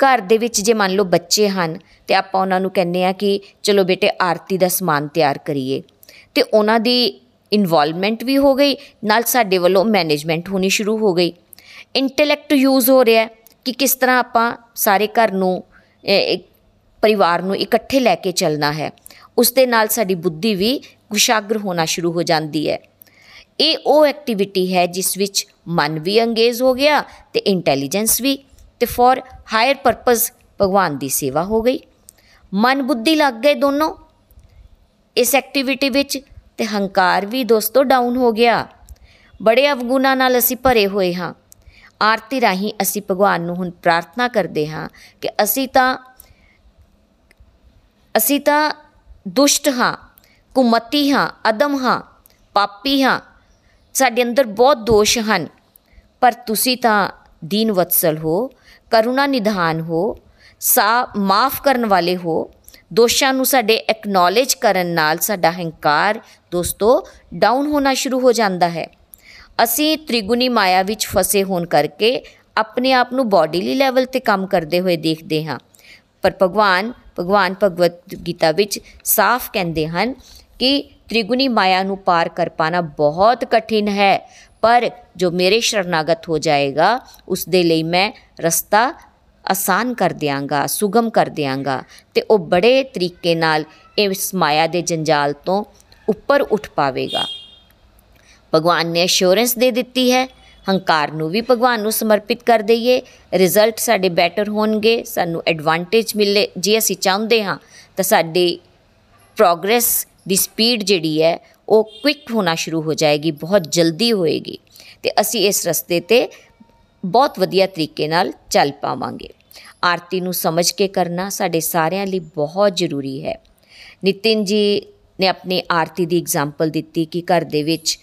ਘਰ ਦੇ ਵਿੱਚ ਜੇ ਮੰਨ ਲਓ ਬੱਚੇ ਹਨ, ਤੇ ਆਪਾਂ ਉਹਨਾਂ ਨੂੰ ਕਹਿੰਦੇ ਆ ਕਿ ਚਲੋ ਬੇਟੇ, ਆਰਤੀ ਦਾ ਸਮਾਨ ਤਿਆਰ ਕਰੀਏ। ਤੇ ਉਹਨਾਂ ਦੀ ਇਨਵੋਲਵਮੈਂਟ ਵੀ ਹੋ ਗਈ, ਨਾਲ ਸਾਡੇ ਵੱਲੋਂ ਮੈਨੇਜਮੈਂਟ ਹੋਣੀ ਸ਼ੁਰੂ ਹੋ ਗਈ। ਇੰਟੈਲੈਕਟ ਯੂਜ਼ ਹੋ ਰਿਹਾ ਕਿ ਕਿਸ ਤਰ੍ਹਾਂ ਆਪਾਂ ਸਾਰੇ ਘਰ ਨੂੰ ਪਰਿਵਾਰ ਨੂੰ ਇਕੱਠੇ ਲੈ ਕੇ ਚੱਲਣਾ ਹੈ। ਉਸ ਦੇ ਨਾਲ ਸਾਡੀ ਬੁੱਧੀ ਵੀ ਕੁਸ਼ਾਗਰ ਹੋਣਾ ਸ਼ੁਰੂ ਹੋ ਜਾਂਦੀ ਹੈ। ਇਹ ਉਹ ਐਕਟੀਵਿਟੀ ਹੈ ਜਿਸ ਵਿੱਚ ਮਨ ਵੀ ਅੰਗੇਜ ਹੋ ਗਿਆ ਤੇ ਇੰਟੈਲੀਜੈਂਸ ਵੀ, ਤੇ ਫॉर ਹਾਇਰ ਪਰਪਸ ਭਗਵਾਨ ਦੀ ਸੇਵਾ ਹੋ ਗਈ। ਮਨ ਬੁੱਧੀ ਲੱਗ ਗਏ ਦੋਨੋਂ ਇਸ ਐਕਟੀਵਿਟੀ ਵਿੱਚ ਤੇ ਹੰਕਾਰ ਵੀ ਦੋਸਤੋ ਡਾਊਨ ਹੋ ਗਿਆ। ਬੜੇ ਅਵਗੁਣਾ ਨਾਲ ਅਸੀਂ ਭਰੇ ਹੋਏ ਹਾਂ। ਆਰਤੀ ਰਾਹੀਂ ਅਸੀਂ ਭਗਵਾਨ ਨੂੰ ਹੁਣ ਪ੍ਰਾਰਥਨਾ ਕਰਦੇ ਹਾਂ ਕਿ ਅਸੀਂ ਤਾਂ ਅਸੀਂ ਤਾਂ ਦੁਸ਼ਟ ਹਾਂ, ਕੁਮਤੀ ਹਾਂ, ਅਦਮ ਹਾਂ, ਪਾਪੀ ਹਾਂ, ਸਾਡੇ ਅੰਦਰ ਬਹੁਤ ਦੋਸ਼ ਹਨ, ਪਰ ਤੁਸੀਂ ਤਾਂ ਦੀਨ ਵਤਸਲ ਹੋ, ਕਰੁਣਾ ਨਿਧਾਨ ਹੋ, ਸਾ, ਮਾਫ ਕਰਨ ਵਾਲੇ ਹੋ ਦੋਸ਼ਾਂ ਨੂੰ ਸਾਡੇ ਐਕਨੋਲੇਜ ਕਰਨ ਨਾਲ ਸਾਡਾ ਹੰਕਾਰ ਦੋਸਤੋ ਡਾਊਨ ਹੋਣਾ ਸ਼ੁਰੂ ਹੋ ਜਾਂਦਾ ਹੈ। ਅਸੀਂ ਤ੍ਰਿਗੁਣੀ ਮਾਇਆ ਵਿੱਚ ਫਸੇ ਹੋਣ ਕਰਕੇ ਆਪਣੇ ਆਪ ਨੂੰ ਬਾਡੀਲੀ ਲੈਵਲ ਤੇ ਕੰਮ ਕਰਦੇ ਹੋਏ ਦੇਖਦੇ ਹਾਂ। ਪਰ ਭਗਵਾਨ ਭਗਵਾਨ ਭਗਵਤ ਗੀਤਾ ਵਿੱਚ ਸਾਫ਼ ਕਹਿੰਦੇ ਹਨ ਕਿ ਤ੍ਰਿਗੁਣੀ ਮਾਇਆ ਨੂੰ ਪਾਰ ਕਰ ਪਾਣਾ ਬਹੁਤ ਕਠਿਨ ਹੈ। ਪਰ ਜੋ ਮੇਰੇ ਸ਼ਰਨਾਗਤ ਹੋ ਜਾਏਗਾ, ਉਸ ਦੇ ਲਈ ਮੈਂ ਰਸਤਾ ਆਸਾਨ ਕਰ ਦਿਆਂਗਾ, ਸੁਗਮ ਕਰ ਦਿਆਂਗਾ। ਤੇ ਉਹ ਬੜੇ ਤਰੀਕੇ ਨਾਲ ਇਸ ਮਾਇਆ ਦੇ ਜੰਜਾਲ ਤੋਂ ਉੱਪਰ ਉੱਠ ਪਾਵੇਗਾ। ਭਗਵਾਨ ਨੇ ਅਸ਼ੋਰੈਂਸ ਦੇ ਦਿੱਤੀ ਹੈ, ਹੰਕਾਰ ਨੂੰ ਵੀ ਭਗਵਾਨ ਨੂੰ ਸਮਰਪਿਤ ਕਰ ਦਈਏ। ਰਿਜ਼ਲਟ ਸਾਡੇ ਬੈਟਰ ਹੋਣਗੇ, ਸਾਨੂੰ ਐਡਵਾਂਟੇਜ ਮਿਲੇ। ਜੇ ਅਸੀਂ ਚਾਹੁੰਦੇ ਹਾਂ, ਤਾਂ ਸਾਡੀ ਪ੍ਰੋਗਰੈਸ ਦੀ ਸਪੀਡ ਜਿਹੜੀ ਹੈ, ਉਹ ਕੁਇਕ ਹੋਣਾ ਸ਼ੁਰੂ ਹੋ ਜਾਏਗੀ, ਬਹੁਤ ਜਲਦੀ ਹੋਏਗੀ। ਤੇ ਅਸੀਂ ਇਸ ਰਸਤੇ ਤੇ ਬਹੁਤ ਵਧੀਆ ਤਰੀਕੇ ਨਾਲ ਚੱਲ ਪਾਵਾਂਗੇ। ਆਰਤੀ ਨੂੰ ਸਮਝ ਕੇ ਕਰਨਾ ਸਾਡੇ ਸਾਰਿਆਂ ਲਈ ਬਹੁਤ ਜ਼ਰੂਰੀ ਹੈ। ਨਿਤਿਨ ਜੀ ਨੇ ਆਪਣੀ ਆਰਤੀ ਦੀ ਐਗਜ਼ਾਮਪਲ ਦਿੱਤੀ ਕਿ ਘਰ ਦੇ ਵਿੱਚ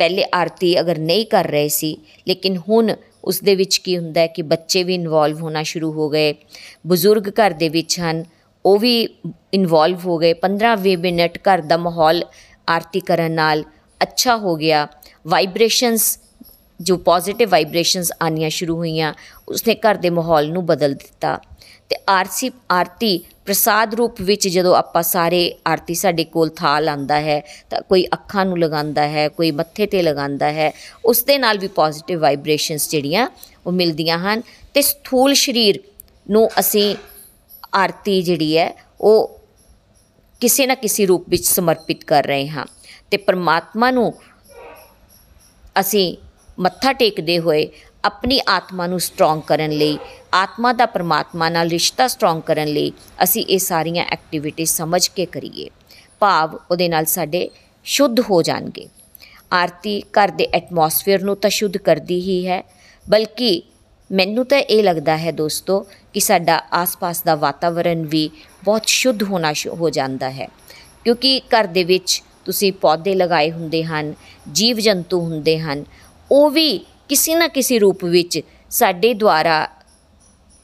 ਪਹਿਲੇ ਆਰਤੀ ਅਗਰ ਨਹੀਂ ਕਰ ਰਹੇ ਸੀ, ਲੇਕਿਨ ਹੁਣ ਉਸ ਦੇ ਵਿੱਚ ਕੀ ਹੁੰਦਾ ਹੈ ਕਿ ਬੱਚੇ ਵੀ ਇਨਵੋਲਵ ਹੋਣਾ ਸ਼ੁਰੂ ਹੋ ਗਏ, ਬਜ਼ੁਰਗ ਘਰ ਦੇ ਵਿੱਚ ਹਨ, ਉਹ ਵੀ ਇਨਵੋਲਵ ਹੋ ਗਏ। 15-20 ਮਿੰਟ ਘਰ ਦਾ ਮਾਹੌਲ ਆਰਤੀ ਕਰਨ ਨਾਲ ਅੱਛਾ ਹੋ ਗਿਆ। ਵਾਈਬ੍ਰੇਸ਼ਨਸ ਜੋ ਪੋਜ਼ਿਟਿਵ ਵਾਈਬ੍ਰੇਸ਼ਨਸ ਆਨੀਆਂ ਸ਼ੁਰੂ ਹੋਈਆਂ, ਉਸਨੇ ਘਰ ਦੇ ਮਾਹੌਲ ਨੂੰ ਬਦਲ ਦਿੱਤਾ। ਤੇ ਆਰਸੀ, ਆਰਤੀ ਪ੍ਰਸਾਦ ਰੂਪ ਵਿੱਚ ਜਦੋਂ ਆਪਾਂ ਸਾਰੇ ਆਰਤੀ ਸਾਡੇ ਕੋਲ ਥਾਲ ਆਂਦਾ ਹੈ, ਤਾਂ ਕੋਈ ਅੱਖਾਂ ਨੂੰ ਲਗਾਉਂਦਾ ਹੈ, ਕੋਈ ਮੱਥੇ ਤੇ ਲਗਾਉਂਦਾ ਹੈ, ਉਸ ਦੇ ਨਾਲ ਵੀ ਪੋਜ਼ਿਟਿਵ ਵਾਈਬ੍ਰੇਸ਼ਨਸ ਜਿਹੜੀਆਂ ਉਹ ਮਿਲਦੀਆਂ ਹਨ। ਤੇ ਸਥੂਲ ਸਰੀਰ ਨੂੰ ਅਸੀਂ ਆਰਤੀ ਜਿਹੜੀ ਹੈ, ਉਹ ਕਿਸੇ ਨਾ ਕਿਸੇ ਰੂਪ ਵਿੱਚ ਸਮਰਪਿਤ ਕਰ ਰਹੇ ਹਾਂ। ਤੇ ਪਰਮਾਤਮਾ ਨੂੰ ਅਸੀਂ ਮੱਥਾ ਟੇਕਦੇ ਹੋਏ ਆਪਣੀ ਆਤਮਾ ਨੂੰ ਸਟਰੋਂਗ ਕਰਨ ਲਈ, ਆਤਮਾ ਦਾ ਪਰਮਾਤਮਾ ਨਾਲ ਰਿਸ਼ਤਾ ਸਟਰੋਂਗ ਕਰਨ ਲਈ ਅਸੀਂ ਇਹ ਸਾਰੀਆਂ ਐਕਟੀਵਿਟੀਜ਼ ਸਮਝ ਕੇ ਕਰੀਏ। ਭਾਵ ਉਹਦੇ ਨਾਲ ਸਾਡੇ ਸ਼ੁੱਧ ਹੋ ਜਾਣਗੇ। ਆਰਤੀ ਘਰ ਦੇ ਐਟਮੋਸਫੇਅਰ ਨੂੰ ਤਾਂ ਸ਼ੁੱਧ ਕਰਦੀ ਹੀ ਹੈ, ਬਲਕਿ ਮੈਨੂੰ ਤਾਂ ਇਹ ਲੱਗਦਾ ਹੈ ਦੋਸਤੋ ਕਿ ਸਾਡਾ ਆਸ-ਪਾਸ ਦਾ ਵਾਤਾਵਰਣ ਵੀ ਬਹੁਤ ਸ਼ੁੱਧ ਹੋਣਾ ਹੋ ਜਾਂਦਾ ਹੈ। ਕਿਉਂਕਿ ਘਰ ਦੇ ਵਿੱਚ ਤੁਸੀਂ ਪੌਦੇ ਲਗਾਏ ਹੁੰਦੇ ਹਨ ਜੀਵ ਜੰਤੂ ਹੁੰਦੇ ਹਨ ਉਹ ਵੀ ਕਿਸੇ ਨਾ ਕਿਸੇ ਰੂਪ ਵਿੱਚ ਸਾਡੇ ਦੁਆਰਾ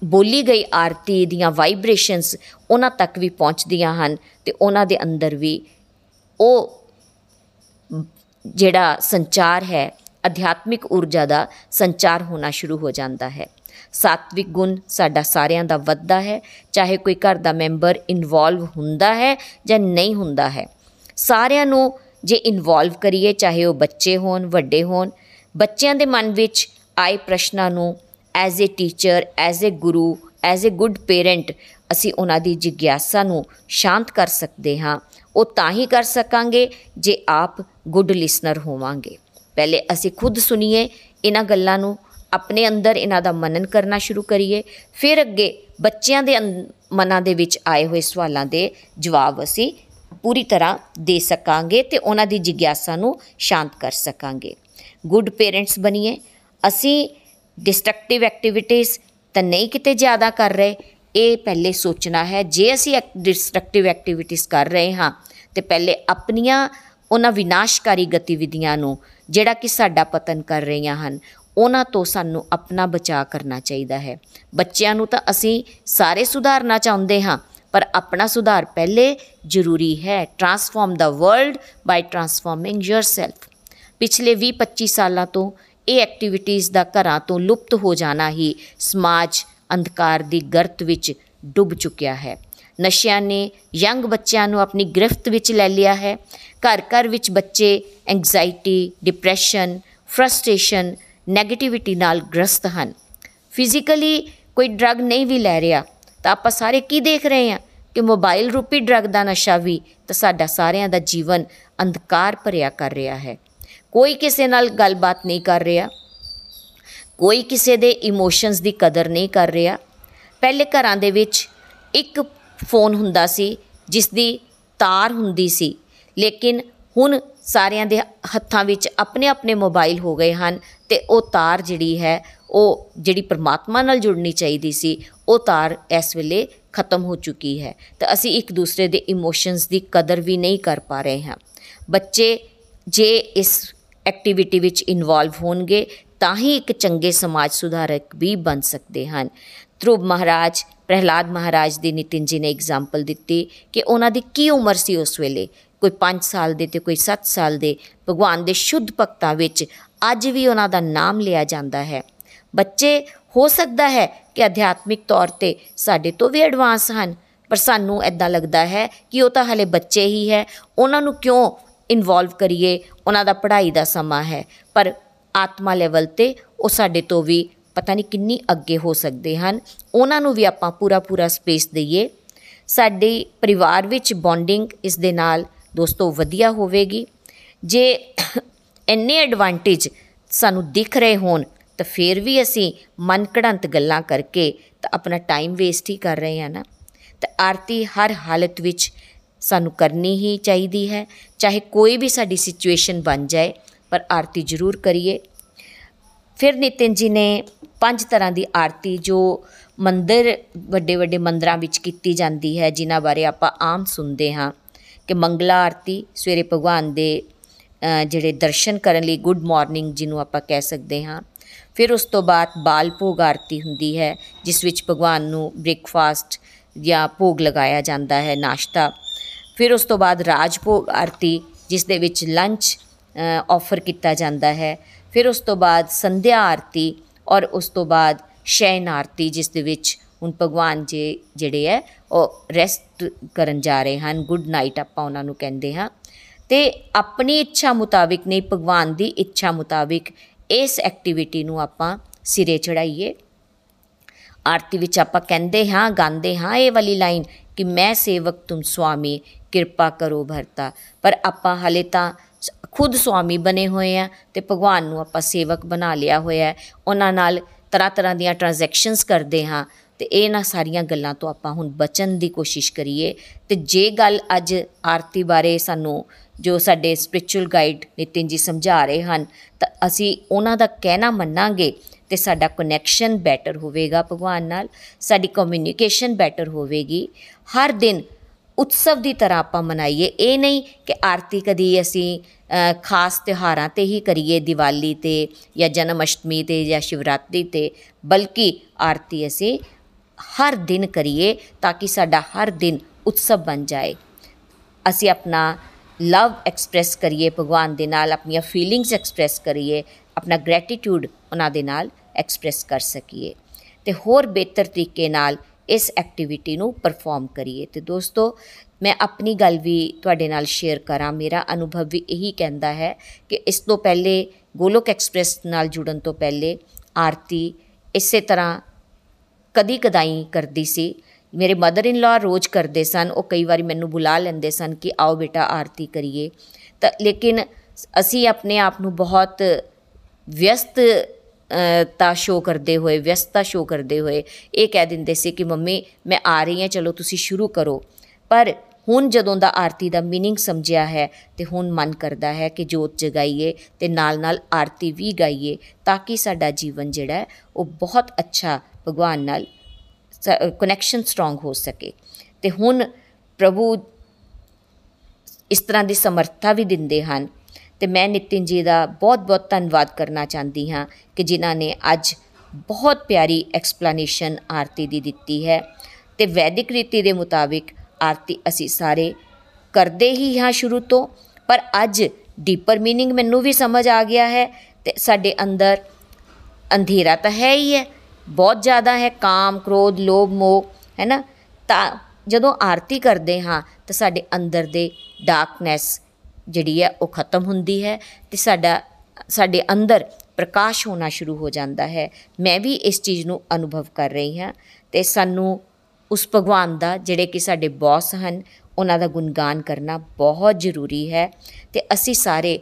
ਬੋਲੀ ਗਈ ਆਰਤੀ ਦੀਆਂ ਵਾਈਬ੍ਰੇਸ਼ਨਸ ਉਹਨਾਂ ਤੱਕ ਵੀ ਪਹੁੰਚਦੀਆਂ ਹਨ ਤੇ ਉਹਨਾਂ ਦੇ ਅੰਦਰ ਵੀ ਉਹ ਜਿਹੜਾ ਸੰਚਾਰ ਹੈ, ਅਧਿਆਤਮਿਕ ਊਰਜਾ ਦਾ ਸੰਚਾਰ ਹੋਣਾ ਸ਼ੁਰੂ ਹੋ ਜਾਂਦਾ ਹੈ। ਸਾਤਵਿਕ ਗੁਣ ਸਾਡਾ ਸਾਰਿਆਂ ਦਾ ਵੱਧਦਾ ਹੈ, ਚਾਹੇ ਕੋਈ ਘਰ ਦਾ ਮੈਂਬਰ ਇਨਵੋਲਵ ਹੁੰਦਾ ਹੈ ਜਾਂ ਨਹੀਂ ਹੁੰਦਾ ਹੈ। ਸਾਰਿਆਂ ਨੂੰ ਜੇ ਇਨਵੋਲਵ ਕਰੀਏ, ਚਾਹੇ ਉਹ ਬੱਚੇ ਹੋਣ, ਵੱਡੇ ਹੋਣ ਬੱਚਿਆਂ ਦੇ ਮਨ ਵਿੱਚ ਆਏ ਪ੍ਰਸ਼ਨਾਂ ਨੂੰ, as a teacher, as a guru, as a good parent, ਅਸੀਂ ਉਹਨਾਂ ਦੀ ਜਿਗਿਆਸਾ ਨੂੰ ਸ਼ਾਂਤ ਕਰ ਸਕਦੇ ਹਾਂ। ਉਹ ਤਾਂ ਹੀ ਕਰ ਸਕਾਂਗੇ ਜੇ ਆਪ ਗੁੱਡ ਲਿਸਨਰ ਹੋਵਾਂਗੇ। ਪਹਿਲੇ ਅਸੀਂ ਖੁਦ ਸੁਣੀਏ ਇਹਨਾਂ ਗੱਲਾਂ ਨੂੰ, ਆਪਣੇ ਅੰਦਰ ਇਹਨਾਂ ਦਾ ਮਨਨ ਕਰਨਾ ਸ਼ੁਰੂ ਕਰੀਏ। ਫਿਰ ਅੱਗੇ ਬੱਚਿਆਂ ਦੇ ਮਨਾਂ ਦੇ ਵਿੱਚ ਆਏ ਹੋਏ ਸਵਾਲਾਂ ਦੇ ਜਵਾਬ ਅਸੀਂ ਪੂਰੀ ਤਰ੍ਹਾਂ ਦੇ ਸਕਾਂਗੇ ਤੇ ਉਹਨਾਂ ਦੀ ਜਿਗਿਆਸਾ ਨੂੰ ਸ਼ਾਂਤ ਕਰ ਸਕਾਂਗੇ। ਗੁੱਡ ਪੇਰੈਂਟਸ ਬਣੀਏ। ਅਸੀਂ ਡਿਸਟਰਕਟਿਵ ਐਕਟੀਵਿਟੀਜ਼ ਤਾਂ ਨਹੀਂ ਕਿਤੇ ਜ਼ਿਆਦਾ ਕਰ ਰਹੇ। ਇਹ ਪਹਿਲੇ ਸੋਚਣਾ ਹੈ। ਜੇ ਅਸੀਂ ਡਿਸਟਰਕਟਿਵ ਐਕਟੀਵਿਟੀਜ਼ ਕਰ ਰਹੇ ਹਾਂ, ਤੇ ਪਹਿਲੇ ਆਪਣੀਆਂ ਉਹਨਾਂ ਵਿਨਾਸ਼ਕਾਰੀ ਗਤੀਵਿਧੀਆਂ ਨੂੰ, ਜਿਹੜਾ ਕਿ ਸਾਡਾ ਪਤਨ ਕਰ ਰਹੀਆਂ ਹਨ, ਉਹਨਾਂ ਤੋਂ ਸਾਨੂੰ ਆਪਣਾ ਬਚਾਅ ਕਰਨਾ ਚਾਹੀਦਾ ਹੈ। ਬੱਚਿਆਂ ਨੂੰ ਤਾਂ ਅਸੀਂ ਸਾਰੇ ਸੁਧਾਰਨਾ ਚਾਹੁੰਦੇ ਹਾਂ, ਪਰ ਆਪਣਾ ਸੁਧਾਰ ਪਹਿਲੇ ਜ਼ਰੂਰੀ ਹੈ। Transform the world by transforming yourself ਪਿਛਲੇ 20-25 ਸਾਲਾਂ ਤੋਂ ਇਹ ਐਕਟੀਵਿਟੀਜ਼ ਦਾ ਘਰਾਂ ਤੋਂ ਲੁਪਤ ਹੋ ਜਾਣਾ ਹੀ ਸਮਾਜ ਅੰਧਕਾਰ ਦੀ ਗਰਤ ਵਿੱਚ ਡੁੱਬ ਚੁੱਕਿਆ ਹੈ। ਨਸ਼ਿਆਂ ਨੇ ਯੰਗ ਬੱਚਿਆਂ ਨੂੰ ਆਪਣੀ ਗ੍ਰਿਫਤ ਵਿੱਚ ਲੈ ਲਿਆ ਹੈ। ਘਰ ਘਰ ਵਿੱਚ ਬੱਚੇ ਐਂਗਜ਼ਾਇਟੀ ਡਿਪਰੈਸ਼ਨ ਫਰਸਟ੍ਰੇਸ਼ਨ 네ਗੇਟਿਵਿਟੀ ਨਾਲ ਗ੍ਰਸਤ ਹਨ। ਫਿਜ਼ੀਕਲੀ ਕੋਈ ਡਰਗ ਨਹੀਂ ਵੀ ਲੈ ਰਿਹਾ, ਤਾਂ ਆਪਾਂ ਸਾਰੇ ਕੀ ਦੇਖ ਰਹੇ ਹਾਂ ਕਿ ਮੋਬਾਈਲ ਰੂਪੀ ਡਰਗ ਦਾ ਨਸ਼ਾ ਵੀ ਤਾਂ ਸਾਡਾ ਸਾਰਿਆਂ ਦਾ ਜੀਵਨ ਅੰਧਕਾਰ ਭਰਿਆ ਕਰ ਰਿਹਾ ਹੈ। ਕੋਈ ਕਿਸੇ ਨਾਲ ਗੱਲਬਾਤ ਨਹੀਂ ਕਰ ਰਿਹਾ, ਕੋਈ ਕਿਸੇ ਦੇ ਇਮੋਸ਼ਨਸ ਦੀ ਕਦਰ ਨਹੀਂ ਕਰ ਰਿਹਾ। ਪਹਿਲੇ ਘਰਾਂ ਦੇ ਵਿੱਚ ਇੱਕ ਫੋਨ ਹੁੰਦਾ ਸੀ ਜਿਸ ਦੀ ਤਾਰ ਹੁੰਦੀ ਸੀ, ਲੇਕਿਨ ਹੁਣ ਸਾਰਿਆਂ ਦੇ ਹੱਥਾਂ ਵਿੱਚ ਆਪਣੇ ਆਪਣੇ ਮੋਬਾਈਲ ਹੋ ਗਏ ਹਨ ਤੇ ਉਹ ਤਾਰ ਜਿਹੜੀ ਹੈ, ਉਹ ਜਿਹੜੀ ਪਰਮਾਤਮਾ ਨਾਲ ਜੁੜਨੀ ਚਾਹੀਦੀ ਸੀ, ਉਹ ਤਾਰ ਇਸ ਵੇਲੇ ਖਤਮ ਹੋ ਚੁੱਕੀ ਹੈ। ਤਾਂ ਅਸੀਂ ਇੱਕ ਦੂਸਰੇ ਦੇ ਇਮੋਸ਼ਨਸ ਦੀ ਕਦਰ ਵੀ ਨਹੀਂ ਕਰ ਪਾ ਰਹੇ ਹਾਂ। ਬੱਚੇ ਜੇ ਇਸ ਐਕਟੀਵਿਟੀ ਵਿੱਚ ਇਨਵੋਲਵ ਹੋਣਗੇ, ਤਾਂ ਹੀ ਇੱਕ ਚੰਗੇ ਸਮਾਜ ਸੁਧਾਰਕ ਵੀ ਬਣ ਸਕਦੇ ਹਨ। ਧਰੁਵ ਮਹਾਰਾਜ, ਪ੍ਰਹਿਲਾਦ ਮਹਾਰਾਜ ਦੀ ਨਿਤਿਨ ਜੀ ਨੇ ਐਗਜ਼ਾਮਪਲ ਦਿੱਤੀ ਕਿ ਉਹਨਾਂ ਦੀ ਕੀ ਉਮਰ ਸੀ ਉਸ ਵੇਲੇ? ਕੋਈ 5 ਸਾਲ ਦੇ ਤੇ ਕੋਈ 7 ਸਾਲ ਦੇ। ਭਗਵਾਨ ਦੇ ਸ਼ੁੱਧ ਭਗਤਾਂ ਵਿੱਚ ਅੱਜ ਵੀ ਉਹਨਾਂ ਦਾ ਨਾਮ ਲਿਆ ਜਾਂਦਾ ਹੈ। ਬੱਚੇ, ਹੋ ਸਕਦਾ ਹੈ ਕਿ ਅਧਿਆਤਮਿਕ ਤੌਰ ਤੇ ਸਾਡੇ ਤੋਂ ਵੀ ਐਡਵਾਂਸ ਹਨ, ਪਰ ਸਾਨੂੰ ਐਦਾਂ ਲੱਗਦਾ ਹੈ ਕਿ ਉਹ ਤਾਂ ਹਲੇ ਬੱਚੇ ਹੀ ਹੈ। ਉਹਨਾਂ ਨੂੰ ਕਿਉਂ ਇਨਵੋਲਵ ਕਰੀਏ, ਉਹਨਾਂ ਦਾ ਪੜ੍ਹਾਈ ਦਾ ਸਮਾਂ ਹੈ। ਪਰ ਆਤਮਾ ਲੈਵਲ ਤੇ ਉਹ ਸਾਡੇ ਤੋਂ ਵੀ ਪਤਾ ਨਹੀਂ ਕਿੰਨੀ ਅੱਗੇ ਹੋ ਸਕਦੇ ਹਨ। ਉਹਨਾਂ ਨੂੰ ਵੀ ਆਪਾਂ ਪੂਰਾ ਪੂਰਾ ਸਪੇਸ ਦਈਏ। ਸਾਡੇ ਪਰਿਵਾਰ ਵਿੱਚ ਬੌਂਡਿੰਗ ਇਸ ਦੇ ਨਾਲ ਦੋਸਤੋ ਵਧੀਆ ਹੋਵੇਗੀ। ਜੇ ਇੰਨੇ ਐਡਵਾਂਟੇਜ ਸਾਨੂੰ ਦਿਖ ਰਹੇ ਹੋਣ, ਤਾਂ ਫਿਰ ਵੀ ਅਸੀਂ ਮਨ ਘੜੰਤ ਗੱਲਾਂ ਕਰਕੇ ਤਾਂ ਆਪਣਾ ਟਾਈਮ ਵੇਸਟ ਹੀ ਕਰ ਰਹੇ ਹਾਂ ਨਾ। ਤਾਂ ਆਰਤੀ ਹਰ ਹਾਲਤ ਵਿੱਚ ਸਾਨੂੰ ਕਰਨੀ ਹੀ ਚਾਹੀਦੀ ਹੈ। ਚਾਹੇ ਕੋਈ ਵੀ ਸਾਡੀ ਸਿਚੁਏਸ਼ਨ ਬਣ ਜਾਏ, ਪਰ ਆਰਤੀ ਜ਼ਰੂਰ ਕਰੀਏ। ਫਿਰ ਨਿਤਿਨ ਜੀ ਨੇ ਪੰਜ ਤਰ੍ਹਾਂ ਦੀ ਆਰਤੀ ਜੋ ਮੰਦਰ, ਵੱਡੇ ਵੱਡੇ ਮੰਦਰਾਂ ਵਿੱਚ ਕੀਤੀ ਜਾਂਦੀ ਹੈ, ਜਿਨ੍ਹਾਂ ਬਾਰੇ ਆਪਾਂ ਆਮ ਸੁਣਦੇ ਹਾਂ। ਕਿ ਮੰਗਲਾ ਆਰਤੀ, ਸਵੇਰੇ ਭਗਵਾਨ ਦੇ ਜਿਹੜੇ ਦਰਸ਼ਨ ਕਰਨ ਲਈ ਗੁੱਡ ਮਾਰਨਿੰਗ ਜਿਹਨੂੰ ਆਪਾਂ ਕਹਿ ਸਕਦੇ ਹਾਂ। ਫਿਰ ਉਸ ਤੋਂ ਬਾਅਦ ਬਾਲ ਭੋਗ ਆਰਤੀ ਹੁੰਦੀ ਹੈ, ਜਿਸ ਵਿੱਚ ਭਗਵਾਨ ਨੂੰ ਬ੍ਰੇਕਫਾਸਟ ਜਾਂ ਭੋਗ ਲਗਾਇਆ ਜਾਂਦਾ ਹੈ, ਨਾਸ਼ਤਾ। ਫਿਰ ਉਸ ਤੋਂ ਬਾਅਦ ਰਾਜ ਭੋਗ ਆਰਤੀ, ਜਿਸ ਦੇ ਵਿੱਚ ਲੰਚ ਆਫਰ ਕੀਤਾ ਜਾਂਦਾ ਹੈ। ਫਿਰ ਉਸ ਤੋਂ ਬਾਅਦ ਸੰਧਿਆ ਆਰਤੀ ਔਰ ਉਸ ਤੋਂ ਬਾਅਦ ਸ਼ੈਨ ਆਰਤੀ, ਜਿਸ ਦੇ ਵਿੱਚ ਹੁਣ ਭਗਵਾਨ ਜੀ, ਜਿਹੜੇ ਹੈ, ਉਹ ਰੈਸਟ ਕਰਨ ਜਾ ਰਹੇ ਹਨ। ਗੁੱਡ ਨਾਈਟ ਆਪਾਂ ਉਹਨਾਂ ਨੂੰ ਕਹਿੰਦੇ ਹਾਂ। ਤੇ ਆਪਣੀ ਇੱਛਾ ਮੁਤਾਬਿਕ, ਨਹੀਂ, ਭਗਵਾਨ ਦੀ ਇੱਛਾ ਮੁਤਾਬਿਕ ਇਸ ਐਕਟੀਵਿਟੀ ਨੂੰ ਆਪਾਂ ਸਿਰੇ ਚੜਾਈਏ। ਆਰਤੀ ਵਿੱਚ ਆਪਾਂ ਕਹਿੰਦੇ ਹਾਂ, ਗਾਉਂਦੇ ਹਾਂ ਇਹ ਵਾਲੀ ਲਾਈਨ ਕਿ ਮੈਂ ਸੇਵਕ ਤੁਮ ਸੁਆਮੀ, ਕਿਰਪਾ ਕਰੋ ਭਰਤਾ। ਪਰ ਆਪਾਂ ਹਲੇ ਤਾਂ ਖੁਦ ਸੁਆਮੀ ਬਣੇ ਹੋਏ ਆ ਤੇ ਭਗਵਾਨ ਨੂੰ ਆਪਾਂ ਸੇਵਕ ਬਣਾ ਲਿਆ ਹੋਇਆ ਹੈ। ਉਹਨਾਂ ਨਾਲ ਤਰ੍ਹਾਂ ਤਰ੍ਹਾਂ ਦੀਆਂ ਟ੍ਰਾਂਜੈਕਸ਼ਨਸ ਕਰਦੇ ਹਾਂ ਤੇ ਇਹ ਨਾ ਸਾਰੀਆਂ ਗੱਲਾਂ ਤੋਂ ਆਪਾਂ ਹੁਣ ਬਚਣ ਦੀ ਕੋਸ਼ਿਸ਼ ਕਰੀਏ। ਤੇ ਜੇ ਗੱਲ ਅੱਜ ਆਰਤੀ ਬਾਰੇ ਸਾਨੂੰ ਜੋ ਸਾਡੇ ਸਪਿਰਚੁਅਲ ਗਾਈਡ ਨਿਤਿਨ ਜੀ ਸਮਝਾ ਰਹੇ ਹਨ, ਤਾਂ ਅਸੀਂ ਉਹਨਾਂ ਦਾ ਕਹਿਣਾ ਮੰਨਾਂਗੇ ਤੇ ਸਾਡਾ ਕਨੈਕਸ਼ਨ ਬੈਟਰ ਹੋਵੇਗਾ ਭਗਵਾਨ ਨਾਲ, ਸਾਡੀ ਕਮਿਊਨੀਕੇਸ਼ਨ ਬੈਟਰ ਹੋਵੇਗੀ। ਹਰ ਦਿਨ ਉਤਸਵ ਦੀ ਤਰ੍ਹਾਂ ਆਪਾਂ ਮਨਾਈਏ। ਇਹ ਨਹੀਂ ਕਿ ਆਰਤੀ ਕਦੀ ਅਸੀਂ ਖਾਸ ਤਿਹਾਰਾਂ ਤੇ ਹੀ ਕਰੀਏ, ਦੀਵਾਲੀ ਤੇ ਜਾਂ ਜਨਮ ਅਸ਼ਟਮੀ ਤੇ ਜਾਂ ਸ਼ਿਵਰਾਤਰੀ ਤੇ, ਬਲਕਿ ਆਰਤੀ ਅਸੀਂ ਹਰ ਦਿਨ ਕਰੀਏ ਤਾਂ ਕਿ ਸਾਡਾ ਹਰ ਦਿਨ ਉਤਸਵ ਬਣ ਜਾਏ। ਅਸੀਂ ਆਪਣਾ ਲਵ ਐਕਸਪ੍ਰੈਸ ਕਰੀਏ, ਭਗਵਾਨ ਦੇ ਨਾਲ ਆਪਣੀਆਂ ਫੀਲਿੰਗਸ ਐਕਸਪ੍ਰੈਸ ਕਰੀਏ, ਆਪਣਾ ਗ੍ਰੈਟੀਟਿਊਡ ਉਹਨਾਂ ਦੇ ਨਾਲ ਐਕਸਪ੍ਰੈਸ ਕਰ ਸਕੀਏ ਤੇ ਹੋਰ ਬਿਹਤਰ ਤਰੀਕੇ ਨਾਲ ਇਸ ਐਕਟੀਵਿਟੀ ਨੂੰ ਪਰਫਾਰਮ ਕਰੀਏ। ਤੇ ਦੋਸਤੋ, ਮੈਂ ਆਪਣੀ ਗੱਲ ਵੀ ਤੁਹਾਡੇ ਨਾਲ ਸ਼ੇਅਰ ਕਰਾਂ। ਮੇਰਾ ਅਨੁਭਵ ਵੀ ਇਹੀ ਕਹਿੰਦਾ ਹੈ ਕਿ ਇਸ ਤੋਂ ਪਹਿਲੇ, ਗੋਲੋਕ ਐਕਸਪ੍ਰੈਸ ਨਾਲ ਜੁੜਨ ਤੋਂ ਪਹਿਲੇ ਆਰਤੀ ਇਸੇ ਤਰ੍ਹਾਂ ਕਦੀ ਕਦਾਈ ਕਰਦੀ ਸੀ। ਮੇਰੇ ਮਦਰ ਇਨ ਲਾ ਰੋਜ਼ ਕਰਦੇ ਸਨ ਉਹ ਕਈ ਵਾਰੀ ਮੈਨੂੰ ਬੁਲਾ ਲੈਂਦੇ ਸਨ ਕਿ ਆਓ ਬੇਟਾ ਆਰਤੀ ਕਰੀਏ ਤਾਂ ਲੇਕਿਨ ਅਸੀਂ ਆਪਣੇ ਆਪ ਨੂੰ ਬਹੁਤ ਵਿਅਸਤ ਤਾ ਸ਼ੋ ਕਰਦੇ ਹੋਏ ਵਿਅਸਤਾ ਸ਼ੋ ਕਰਦੇ ਹੋਏ ਇਹ ਕਹਿ ਦਿੰਦੇ ਸੀ ਕਿ ਮੰਮੀ ਮੈਂ ਆ ਰਹੀ ਹਾਂ ਚਲੋ ਤੁਸੀਂ ਸ਼ੁਰੂ ਕਰੋ ਪਰ ਹੁਣ ਜਦੋਂ ਦਾ ਆਰਤੀ ਦਾ मीनिंग ਸਮਝਿਆ ਹੈ ਤੇ ਹੁਣ ਮਨ ਕਰਦਾ ਹੈ ਕਿ ਜੋਤ ਜਗਾਈਏ ਤੇ ਨਾਲ ਨਾਲ ਆਰਤੀ ਵੀ ਗਾਈਏ ਤਾਂ ਕਿ ਸਾਡਾ ਜੀਵਨ ਜਿਹੜਾ ਹੈ ਉਹ ਬਹੁਤ ਅੱਛਾ ਭਗਵਾਨ ਨਾਲ ਕਨੈਕਸ਼ਨ ਸਟਰੋਂਗ ਹੋ ਸਕੇ ਤੇ ਹੁਣ ਪ੍ਰਭੂ ਇਸ ਤਰ੍ਹਾਂ ਦੀ ਸਮਰੱਥਾ ਵੀ ਦਿੰਦੇ ਹਨ ਤੇ ਮੈਂ ਨਿਤਿਨ ਜੀ ਦਾ ਬਹੁਤ-ਬਹੁਤ ਧੰਨਵਾਦ ਕਰਨਾ ਚਾਹੁੰਦੀ ਹਾਂ ਕਿ ਜਿਨ੍ਹਾਂ ਨੇ ਅੱਜ ਬਹੁਤ ਪਿਆਰੀ ਐਕਸਪਲੇਨੇਸ਼ਨ ਆਰਤੀ ਦੀ ਦਿੱਤੀ ਹੈ ਤੇ ਵੈਦਿਕ ਰੀਤੀ ਦੇ ਮੁਤਾਬਿਕ ਆਰਤੀ ਅਸੀਂ ਸਾਰੇ ਕਰਦੇ ਹੀ ਹਾਂ ਸ਼ੁਰੂ ਤੋਂ ਪਰ ਅੱਜ ਡੀਪਰ मीनिंग ਮੈਨੂੰ ਵੀ ਸਮਝ ਆ ਗਿਆ ਹੈ ਤੇ ਸਾਡੇ ਅੰਦਰ ਅੰਧੇਰਾ ਤਾਂ ਹੈ ਹੀ ਹੈ ਬਹੁਤ ਜ਼ਿਆਦਾ ਹੈ, ਕਾਮ, ਕ੍ਰੋਧ, ਲੋਭ, ਮੋਹ, ਹੈ ਨਾ? ਤਾਂ ਜਦੋਂ ਆਰਤੀ ਕਰਦੇ ਹਾਂ, ਤਾਂ ਸਾਡੇ ਅੰਦਰ ਦੇ ਡਾਰਕਨੈਸ ਜਿਹੜੀ ਹੈ, ਉਹ ਖਤਮ ਹੁੰਦੀ ਹੈ ਤੇ ਸਾਡਾ, ਸਾਡੇ ਅੰਦਰ ਪ੍ਰਕਾਸ਼ ਹੋਣਾ ਸ਼ੁਰੂ ਹੋ ਜਾਂਦਾ ਹੈ। ਮੈਂ ਵੀ ਇਸ ਚੀਜ਼ ਨੂੰ ਅਨੁਭਵ ਕਰ ਰਹੀ ਹਾਂ ਤੇ ਸਾਨੂੰ ਉਸ ਭਗਵਾਨ ਦਾ, ਜਿਹੜੇ ਕਿ ਸਾਡੇ ਬੌਸ ਹਨ, ਉਹਨਾਂ ਦਾ ਗੁਣਗਾਨ ਕਰਨਾ ਬਹੁਤ ਜ਼ਰੂਰੀ ਹੈ ਤੇ ਅਸੀਂ ਸਾਰੇ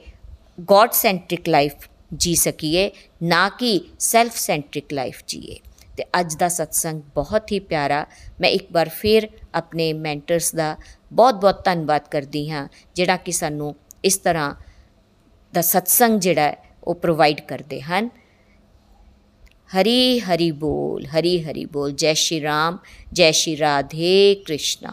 ਗੋਡ ਸੈਂਟ੍ਰਿਕ ਲਾਈਫ ਜੀ ਸਕੀਏ, ਨਾ ਕਿ ਸੈਲਫ ਸੈਂਟ੍ਰਿਕ ਲਾਈਫ ਜੀਏ। ਤੇ ਅੱਜ ਦਾ ਸਤਸੰਗ ਬਹੁਤ ਹੀ ਪਿਆਰਾ। ਮੈਂ ਇੱਕ ਵਾਰ ਫਿਰ ਆਪਣੇ ਮੈਂਟਰਸ ਦਾ ਬਹੁਤ-ਬਹੁਤ ਧੰਨਵਾਦ ਕਰਦੀ ਹਾਂ, ਜਿਹੜਾ ਕਿ ਸਾਨੂੰ ਇਸ ਤਰ੍ਹਾਂ ਦਾ ਸਤਸੰਗ ਜਿਹੜਾ ਉਹ ਪ੍ਰੋਵਾਈਡ ਕਰਦੇ ਹਨ। ਹਰੀ ਹਰੀ ਬੋਲ, ਹਰੀ ਹਰੀ ਬੋਲ। ਜੈ ਸ਼੍ਰੀ ਰਾਮ, ਜੈ ਸ਼੍ਰੀ ਰਾਧੇ ਕ੍ਰਿਸ਼ਨਾ।